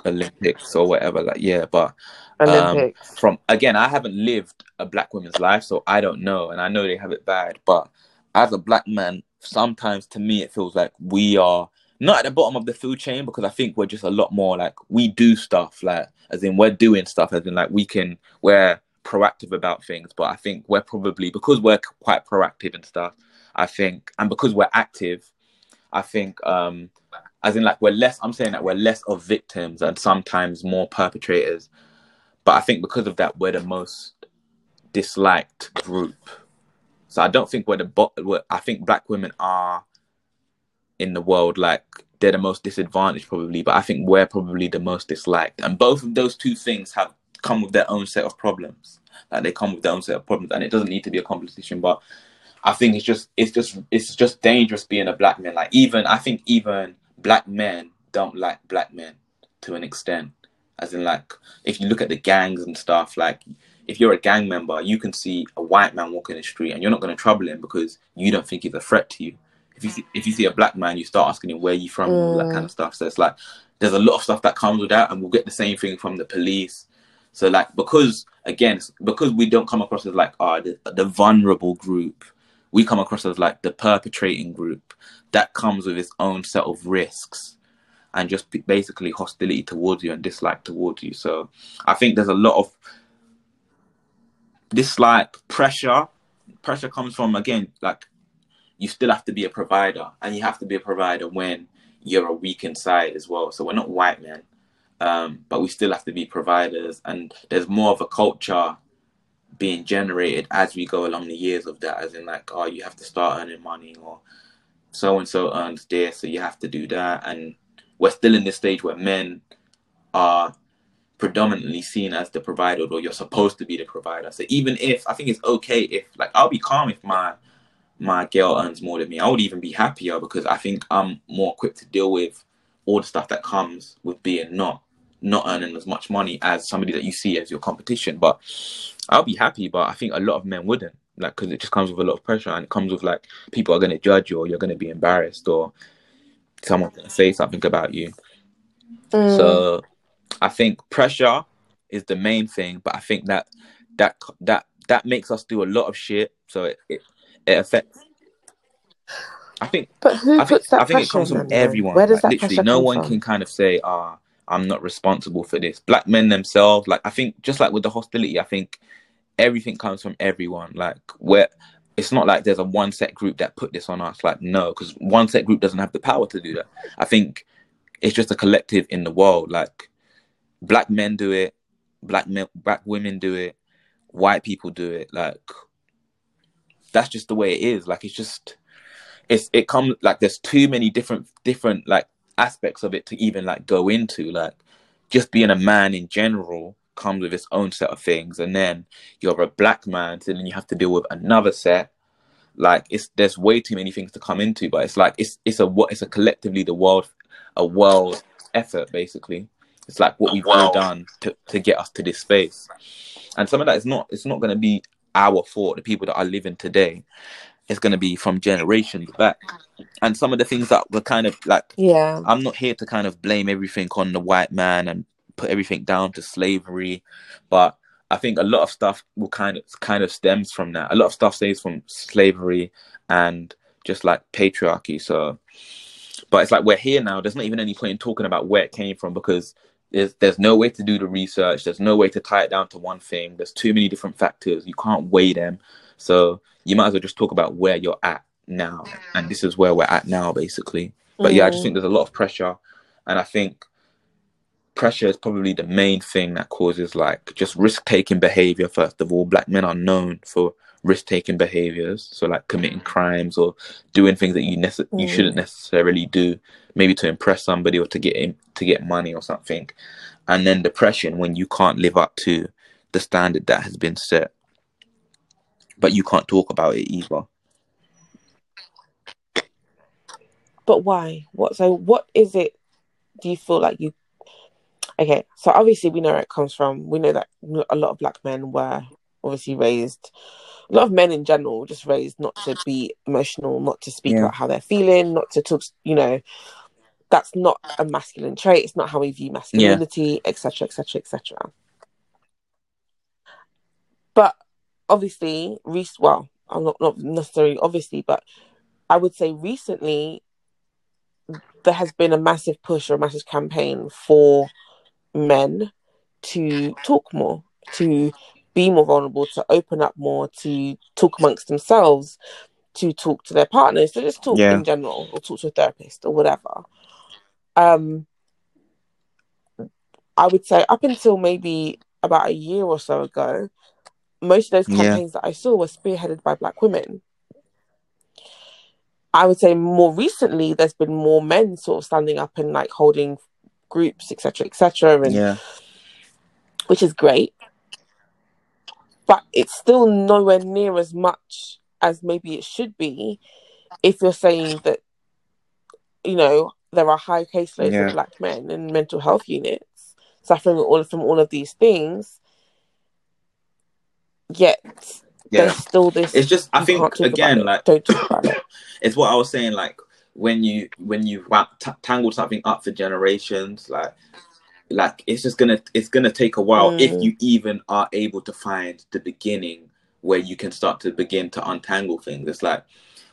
olympics or whatever like yeah but um, from again i haven't lived a black woman's life so i don't know and i know they have it bad but as a black man sometimes to me it feels like we are not at the bottom of the food chain because i think we're just a lot more like we do stuff like as in we're doing stuff as in like we can we're proactive about things but i think we're probably because we're quite proactive and stuff i think and because we're active i think um as in like we're less i'm saying that we're less of victims and sometimes more perpetrators but I think because of that, we're the most disliked group. So I don't think we're the bot. we're- I think black women are in the world like they're the most disadvantaged probably, but I think we're probably the most disliked. And both of those two things have come with their own set of problems. Like they come with their own set of problems, and it doesn't need to be a competition. But I think it's just it's just it's just dangerous being a black man. Like even I think even black men don't like black men to an extent. As in like if you look at the gangs and stuff, like if you're a gang member, you can see a white man walking the street and you're not going to trouble him because you don't think he's a threat to you. If you see, if you see a black man, you start asking him where you from all that Mm. kind of stuff. So it's like there's a lot of stuff that comes with that, and we'll get the same thing from the police. So like because again, because we don't come across as like ah the, the vulnerable group, we come across as like the perpetrating group. That comes with its own set of risks and just basically hostility towards you and dislike towards you. So I think there's a lot of dislike, pressure. Pressure comes from again like you still have to be a provider, and you have to be a provider when you're a weak inside as well. So we're not white men, um, but we still have to be providers, and there's more of a culture being generated as we go along the years of that, as in like, oh, you have to start earning money, or so and so earns this, so you have to do that, and we're still in this stage where men are predominantly seen as the provider, or you're supposed to be the provider. So even if I think it's okay if like I'll be calm if my my girl earns more than me. I would even be happier because I think I'm more equipped to deal with all the stuff that comes with being not not earning as much money as somebody that you see as your competition. But I'll be happy, but I think a lot of men wouldn't. Like, because it just comes with a lot of pressure, and it comes with like people are going to judge you, or you're going to be embarrassed, or someone's going to say something about you. Mm. So I think pressure is the main thing, but I think that that that that makes us do a lot of shit. So it it, it affects I think But who I think puts that I think it comes from everyone. Where does Like that literally, no one from? can kind of say, "Ah, I'm not responsible for this." Black men themselves, like I think, just like with the hostility, I think everything comes from everyone. Like where it's not like there's a one set group that put this on us. Like no, because one set group doesn't have the power to do that. I think it's just a collective in the world. Like black men do it, black men, black women do it, white people do it. Like that's just the way it is. Like it's just it's it comes like there's too many different different like aspects of it to even like go into. Like just being a man in general comes with its own set of things, and then you're a black man, so then you have to deal with another set. Like it's there's way too many things to come into, but it's like it's it's a what it's a collectively the world a world effort basically. It's like what we've all done to, to get us to this space. And some of that is not it's not gonna be our fault, the people that are living today. It's gonna be from generations back. And some of the things that were kind of like Yeah. I'm not here to kind of blame everything on the white man and put everything down to slavery, but I think a lot of stuff will kind of kind of stems from that. A lot of stuff stays from slavery and just like patriarchy. So, but it's like we're here now. There's not even any point in talking about where it came from because there's there's no way to do the research. There's no way to tie it down to one thing. There's too many different factors. You can't weigh them. So you might as well just talk about where you're at now, and this is where we're at now, basically. But yeah, I just Mm. think there's a lot of pressure, and I think pressure is probably the main thing that causes like just risk taking behavior. First of all, black men are known for risk taking behaviors, so like committing crimes or doing things that you nece- you Mm. shouldn't necessarily do, maybe to impress somebody or to get in, to get money or something, and then depression when you can't live up to the standard that has been set, but you can't talk about it either. But why? What? So what is it? Do you feel like you? Okay, so obviously we know where it comes from. We know that a lot of black men were obviously raised. A lot of men in general just raised not to be emotional, not to speak Yeah. about how they're feeling, not to talk. You know, that's not a masculine trait. It's not how we view masculinity, etc., etc., etc. But obviously, rec- well, I'm not not necessarily obviously, but I would say recently there has been a massive push or a massive campaign for men to talk more, to be more vulnerable, to open up more, to talk amongst themselves, to talk to their partners, to just talk Yeah. in general, or talk to a therapist or whatever. Um, I would say up until maybe about a year or so ago, most of those Yeah. campaigns that I saw were spearheaded by black women. I would say more recently, there's been more men sort of standing up and like holding groups, etc., etc., and Yeah, which is great. But it's still nowhere near as much as maybe it should be if you're saying that, you know, there are high caseloads Yeah. of black men in mental health units suffering all from all of these things. Yet yeah. there's still this. It's just I think again, it, like don't talk about it. it's what I was saying. Like when you when you t- tangle something up for generations, like like it's just gonna it's gonna take a while if Mm. you even are able to find the beginning where you can start to begin to untangle things. It's like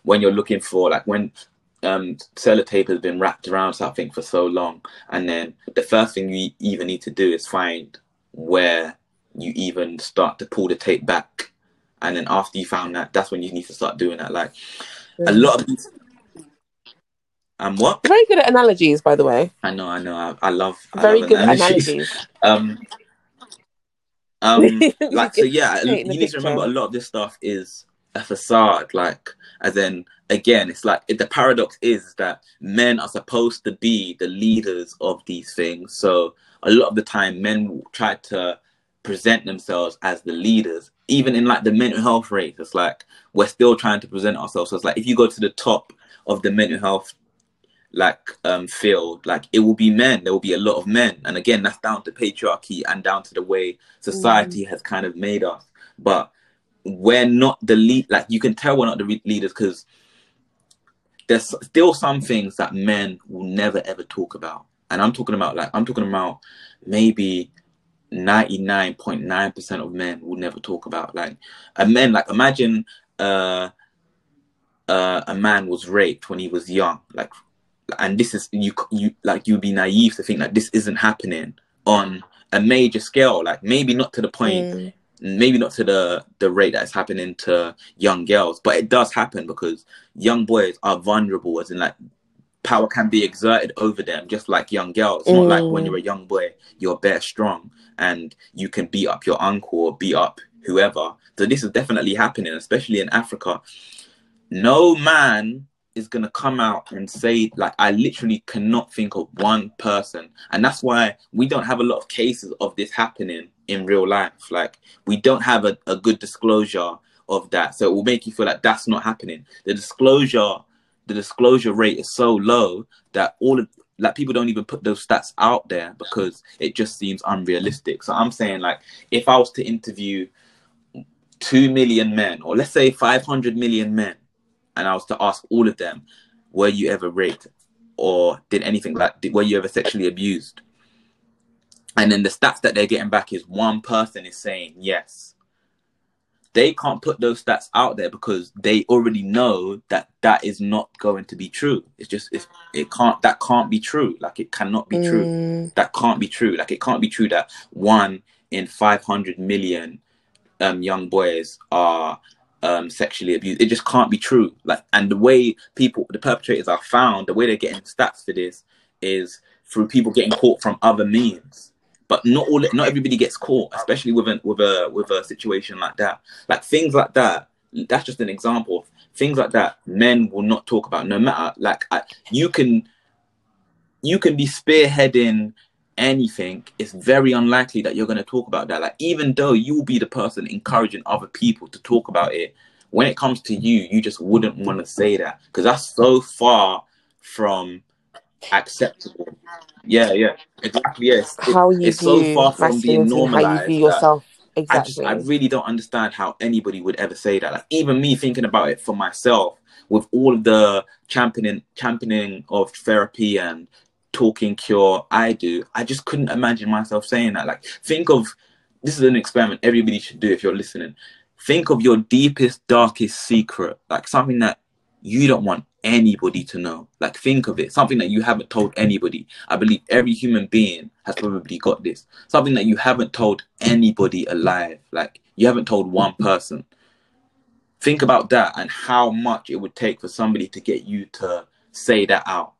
when you're looking for like when um sellotape has been wrapped around something for so long, and then the first thing you even need to do is find where you even start to pull the tape back. And then after you found that, that's when you need to start doing that. Like a lot of these and what very good at analogies, by the way. I know, I know, I, I love I Very love good analogies. analogies. Um, um, like so, yeah. You need to remember a lot of this stuff is a facade. Like, as in, again, it's like the paradox is that men are supposed to be the leaders of these things. So a lot of the time, men will try to present themselves as the leaders. Even in like the mental health rate, it's like we're still trying to present ourselves. So it's like if you go to the top of the mental health like um field like it will be men. There will be a lot of men. And again that's down to patriarchy and down to the way society has kind of made us. But we're not the lead like you can tell we're not the re- leaders because there's still some things that men will never ever talk about. And i'm talking about like i'm talking about maybe 99.9% of men will never talk about like a men like imagine uh uh, a man was raped when he was young, like, and this is you you like you'd be naive to think that this isn't happening on a major scale. Like maybe not to the point, Mm. maybe not to the the rate that's happening to young girls, but it does happen because young boys are vulnerable, as in like power can be exerted over them, just like young girls. It's not like when Mm. you're a young boy, you're bare strong and you can beat up your uncle or beat up whoever. So this is definitely happening, especially in Africa. No man is gonna come out and say like I literally cannot think of one person, and that's why we don't have a lot of cases of this happening in real life. Like we don't have a, a good disclosure of that, so it will make you feel like that's not happening. The disclosure, the disclosure rate is so low that all of like people don't even put those stats out there because it just seems unrealistic. So I'm saying like if I was to interview two million men, or let's say 500 million men, and I was to ask all of them, were you ever raped or did anything like, did, were you ever sexually abused? And then the stats that they're getting back is one person is saying yes. They can't put those stats out there because they already know that that is not going to be true. It's just, it's, it can't, that can't be true. Like it cannot be true Mm. that can't be true. Like it can't be true that one in five hundred million um, young boys are um, sexually abused. It just can't be true. Like, and the way people, the perpetrators are found, the way they're getting stats for this is through people getting caught from other means. But not all, not everybody gets caught, especially with a with a with a situation like that. Like things like that. That's just an example of things like that. Men will not talk about. No matter like I, you can you can be spearheading anything, it's very unlikely that you're going to talk about that. Like, even though you will be the person encouraging other people to talk about it, when it comes to you, you just wouldn't want to say that because that's so far from acceptable. Yeah, yeah, exactly. Yes, It- How you it's so far from being and how you normalized view yourself. I just I really don't understand how anybody would ever say that. Like even me thinking about it for myself with all of the championing championing of therapy and talking cure I do, I just couldn't imagine myself saying that. Like think of this is an experiment everybody should do if you're listening. Think of your deepest, darkest secret, like something that you don't want anybody to know. Like think of it, something that you haven't told anybody. I believe every human being has probably got this. Something that you haven't told anybody alive. Like you haven't told one person. Think about that and how much it would take for somebody to get you to say that out.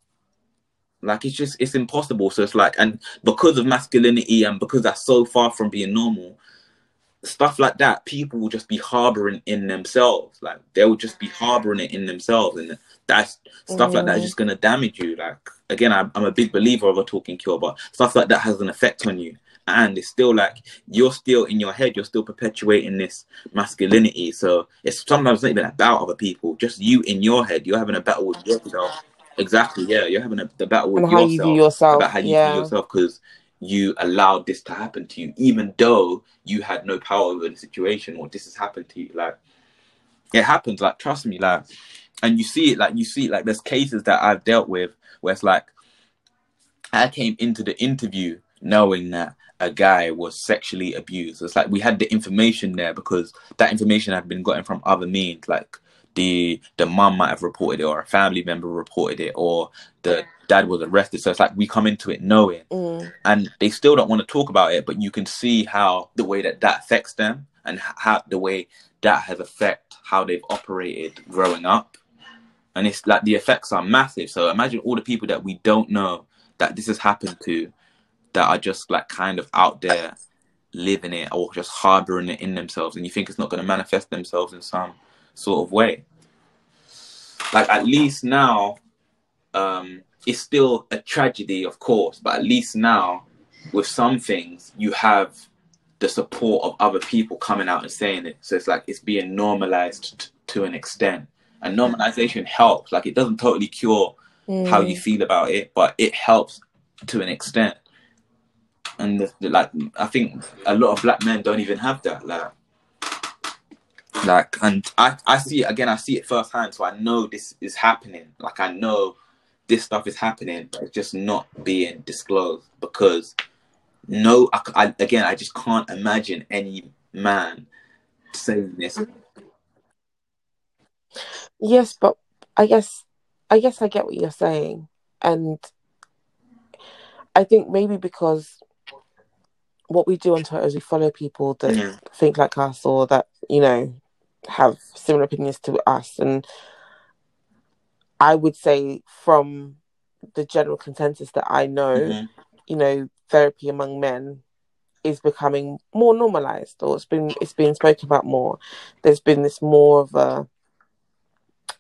Like it's just it's impossible. So it's like and because of masculinity and because that's so far from being normal, stuff like that, people will just be harboring in themselves. Like they will just be harboring it in themselves, and that's stuff like that is Mm. just gonna damage you. Like again, I'm, I'm a big believer of a talking cure, but stuff like that has an effect on you, and it's still like you're still in your head, you're still perpetuating this masculinity. So it's sometimes not even about other people, just you in your head. You're having a battle with yourself. Exactly, yeah, you're having a the battle with and how yourself you view yourself. about how you yeah. feel yourself because you allowed this to happen to you, even though you had no power over the situation or this has happened to you. Like it happens, like trust me, like and you see it, like you see it, like there's cases that I've dealt with where it's like I came into the interview knowing that a guy was sexually abused. It's like we had the information there because that information had been gotten from other means, like the the mum might have reported it or a family member reported it or the dad was arrested. So it's like we come into it knowing Mm. and they still don't want to talk about it, but you can see how the way that that affects them and how the way that has affect how they've operated growing up. And it's like the effects are massive. So imagine all the people that we don't know that this has happened to that are just like kind of out there living it or just harboring it in themselves and you think it's not going to manifest themselves in some sort of way. Like at least now um it's still a tragedy of course but at least now with some things you have the support of other people coming out and saying it. So it's like it's being normalized t- to an extent. And normalization helps. Like it doesn't totally cure how you Mm. feel about it but it helps to an extent. And the, the, like i think a lot of black men don't even have that. Like like and i i see it again i see it firsthand so i know this is happening. Like i know this stuff is happening but it's just not being disclosed because no I, I- again i just can't imagine any man saying this. Yes, but I guess I guess I get what you're saying, and I think maybe because what we do on Twitter is we follow people that Yeah. think like us or that you know have similar opinions to us, and I would say from the general consensus that I know, Mhm. you know, therapy among men is becoming more normalized or it's been it's been spoken about more. There's been this more of a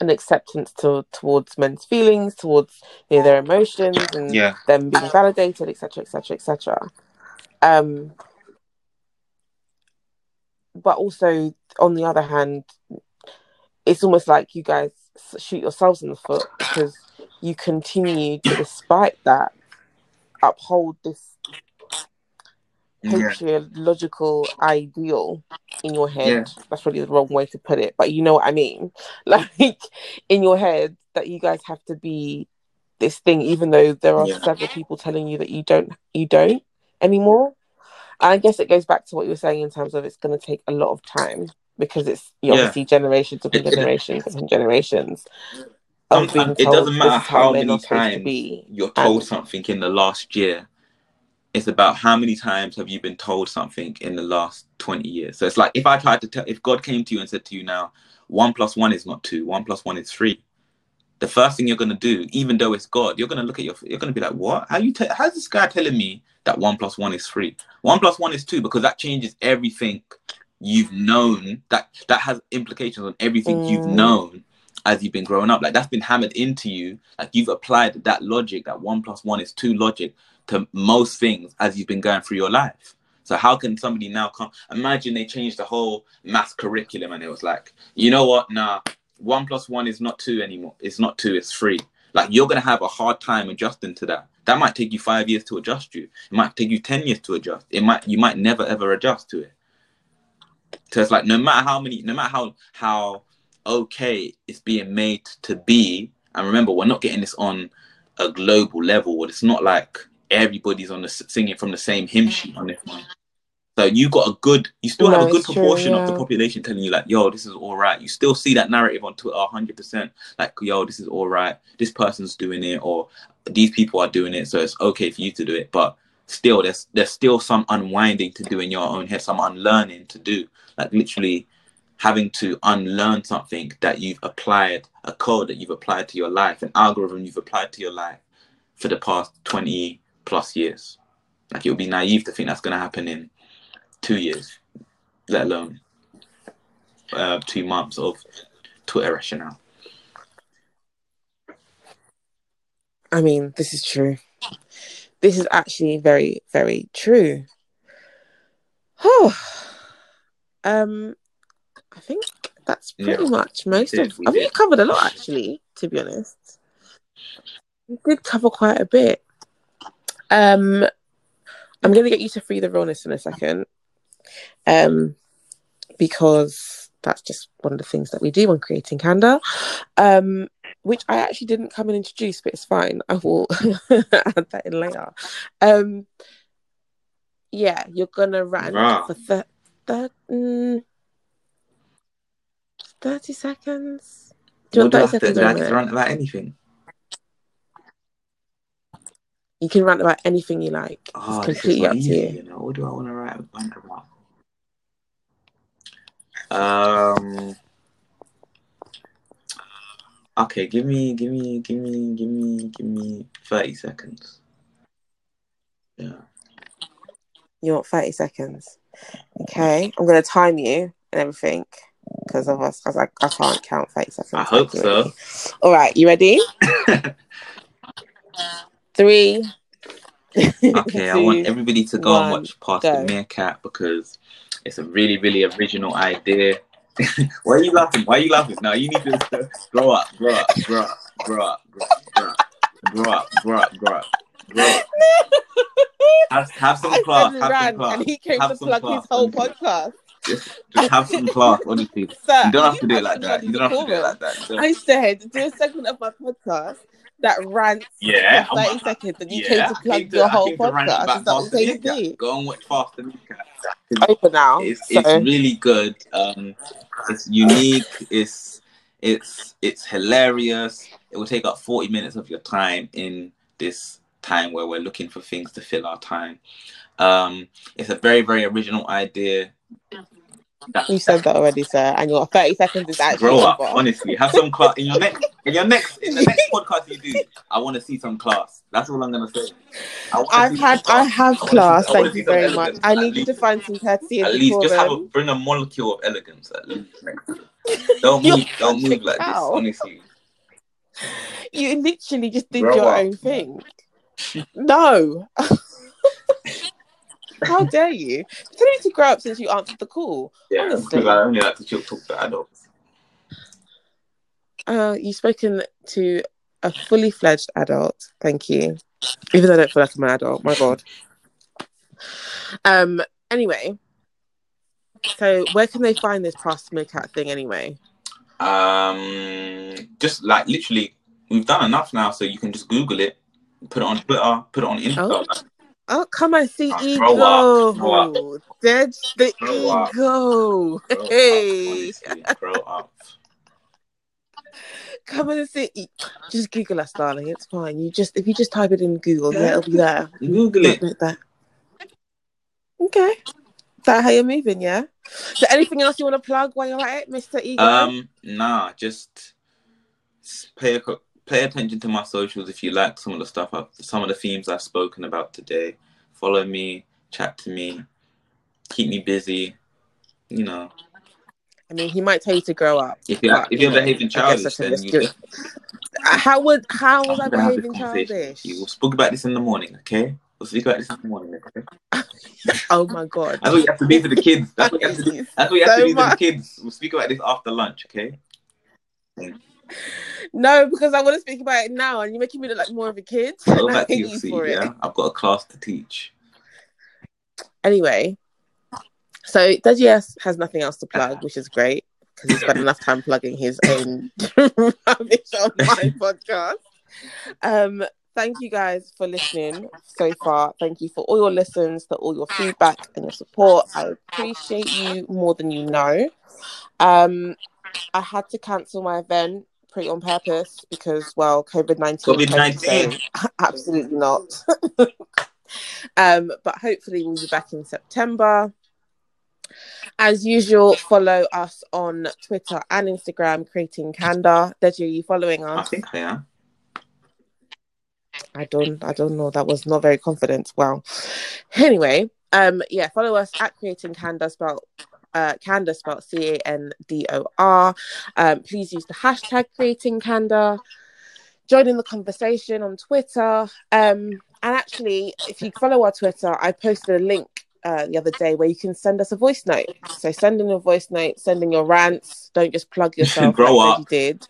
an acceptance to towards men's feelings, towards you know, their emotions and Yeah. them being validated, etc., etc., etc. Um, but also on the other hand, it's almost like you guys shoot yourselves in the foot because you continue to, despite that, uphold this Yeah. patriarchal ideal in your head. Yeah. That's probably the wrong way to put it, but you know what I mean. Like in your head that you guys have to be this thing, even though there are Yeah. several people telling you that you don't, you don't anymore. I guess it goes back to what you were saying in terms of it's going to take a lot of time because it's you Yeah. obviously generations upon generations upon generations. Sometimes it doesn't matter how many to times be. you're told and- something in the last year. It's about how many times have you been told something in the last 20 years. So it's like if I tried to tell, if God came to you and said to you now, one plus one is not two, one plus one is three. The first thing you're gonna do, even though it's God, you're gonna look at your, you're gonna be like, what? How you? Te- how's this guy telling me that one plus one is three? One plus one is two because that changes everything you've known. That that has implications on everything you've Mm. known as you've been growing up. Like that's been hammered into you. Like you've applied that logic, that one plus one is two logic to most things as you've been going through your life. So how can somebody now come? Imagine they changed the whole math curriculum and it was like, you know what? Nah, one plus one is not two anymore. It's not two. It's three. Like you're gonna have a hard time adjusting to that. That might take you five years to adjust you. It might take you ten years to adjust. It might you might never ever adjust to it. So it's like no matter how many, no matter how how okay it's being made to be. And remember, we're not getting this on a global level. It's not like everybody's on the singing from the same hymn sheet on this one. So you got a good, you still No, have a good it's true, proportion of the population telling you like, yo, this is all right. You still see that narrative on Twitter, hundred percent. Like, yo, this is all right. This person's doing it, or these people are doing it, so it's okay for you to do it. But still, there's there's still some unwinding to do in your own head, some unlearning to do. Like literally having to unlearn something that you've applied, a code that you've applied to your life, an algorithm you've applied to your life for the past 20 plus years. Like it would be naive to think that's going to happen in two years, let alone uh, two months of Twitter rationale. I mean, this is true. This is actually very, very true. Oh, um, I think that's pretty Yeah, much most of. I think you covered a lot, actually. To be honest, we did cover quite a bit. Um, I'm going to get you to free the realness in a second, um, because that's just one of the things that we do when creating candor. Um, which I actually didn't come and introduce, but it's fine. I will add that in later. Um, yeah, you're gonna rant Right. for th- th- mm, 30 seconds. Do you want do 30 have to, seconds do or have to rant about anything? You can rant about anything you like. Oh, it's completely up easy, to you. you know. What do I want to write rant about? Um. Okay, give me, give me, give me, give me, give me thirty seconds. Yeah. You want 30 seconds. Okay, I'm gonna time you and everything. Because of us, because I, I can't count 30 seconds. I hope accurately. so. All right, you ready? Three. Okay, I want everybody to go and watch Pass go. the Meerkat because it's a really, really original idea. Why are you laughing? Why are you laughing? Now you need to grow up, grow up, grow up, grow up, grow up, grow up, grow up, grow up. Grow up. Have, have some class. Have some class. And he came have to plug class. his whole podcast. Just, just have some class, honestly. Sir, you don't have to do it like that. You don't have to do it like that. I said, do a segment of my podcast that rants Yeah, for I'm- 30 seconds and you yeah, came to plug came to- your whole came to rant podcast. Is that what Fast you and came to do? Go and watch Pass and Meerkat. Open now. It's so, it's really good. Um, it's unique. It's It's it's hilarious. It will take up 40 minutes of your time in this time where we're looking for things to fill our time. Um, it's a very, very original idea. You said that already, sir. And your 30 seconds is actually grow up. over. Honestly, have some class in your next in your next in the next podcast you do. I want to see some class. That's all I'm gonna say. I I've had, I have see- class. Thank you very much. I need you to find some courtesy At least just have a, bring a molecule of elegance. At least. Um, don't You're move. Don't move like this. Honestly. You literally just did Grow your up. own thing. No. How dare you? You need to grow up since you answered the call. Yeah, Honestly. because I only like to talk, talk to adults. Uh, you've spoken to a fully fledged adult. Thank you. Even though I don't feel like I'm an adult. My God. Um. Anyway, so where can they find this past cat thing anyway? Um, just like literally, we've done enough now, so you can just Google it, put it on Twitter, put it on Instagram. Oh. Oh, come and see Oh, ego. grow up, grow Dead the Grow up. ego. Grow up, Hey, honestly, grow up. come and see. Just Google us, darling. It's fine. You just if you just type it in Google, yeah, it'll be there. Google it. Like that. Okay. Is that how you're moving, yeah? So anything else you want to plug while you're at it, Mr. Ego? Um, nah, just pay a, co- pay attention to my socials if you like some of the stuff, I've, some of the themes I've spoken about today. Follow me, chat to me, keep me busy. You know, I mean, he might tell you to grow up. if you but, if you're you know, behaving childish, then you just. How would how was I gonna have this behaving childish? you. We'll speak about this in the morning, okay? We'll speak about this in the morning, okay? Oh my god. That's what you have to do for the kids. That's what you have to do. That's what you have So to do for the kids. We'll speak about this after lunch, okay? No, because I want to speak about it now, and you're making me look like more of a kid. Go back to your you seat, for it. yeah? I've got a class to teach. Anyway, so Dejies has nothing else to plug, which is great because he's got enough time plugging his own rubbish on my podcast. Um, thank you guys for listening so far. Thank you for all your listens, for all your feedback and your support. I appreciate you more than you know. Um, I had to cancel my event pretty on purpose because, well, COVID nineteen. COVID-19. Absolutely not. um, but hopefully we'll be back in September. As usual, follow us on Twitter and Instagram, creating Candor. Deji, are you following us? I think I am. I don't I don't know. That was not very confident. Well, anyway, um, yeah, follow us at creating Candor spelled uh Candor spelled C A N D O R. Um, please use the hashtag creating Candor. Join in the conversation on Twitter. Um, and actually, if you follow our Twitter, I posted a link uh, the other day where you can send us a voice note. So send in your voice note, send in your rants. Don't just plug yourself Grow like up. you did.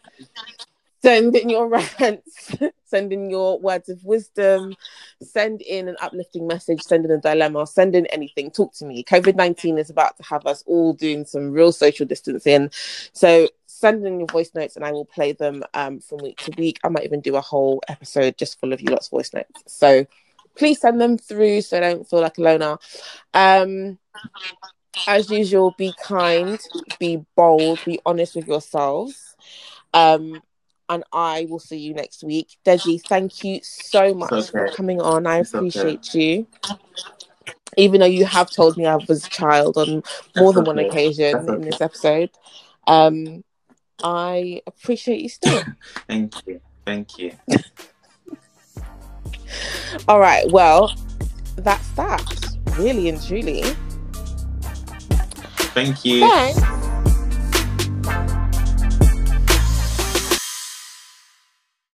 Send in your rants, send in your words of wisdom, send in an uplifting message, send in a dilemma, send in anything. Talk to me. COVID 19 is about to have us all doing some real social distancing. So send in your voice notes and I will play them um, from week to week. I might even do a whole episode just full of you lot's voice notes. So please send them through so I don't feel like a loner. Um, as usual, be kind, be bold, be honest with yourselves. Um, and I will see you next week. Deji, thank you so much It's for coming on. I It's okay. appreciate you. Even though you have told me I was a child on more than one occasion in this episode, um, I appreciate you still. Thank you. Thank you. All right, well, that's that. Really and truly. Thank you. Thanks.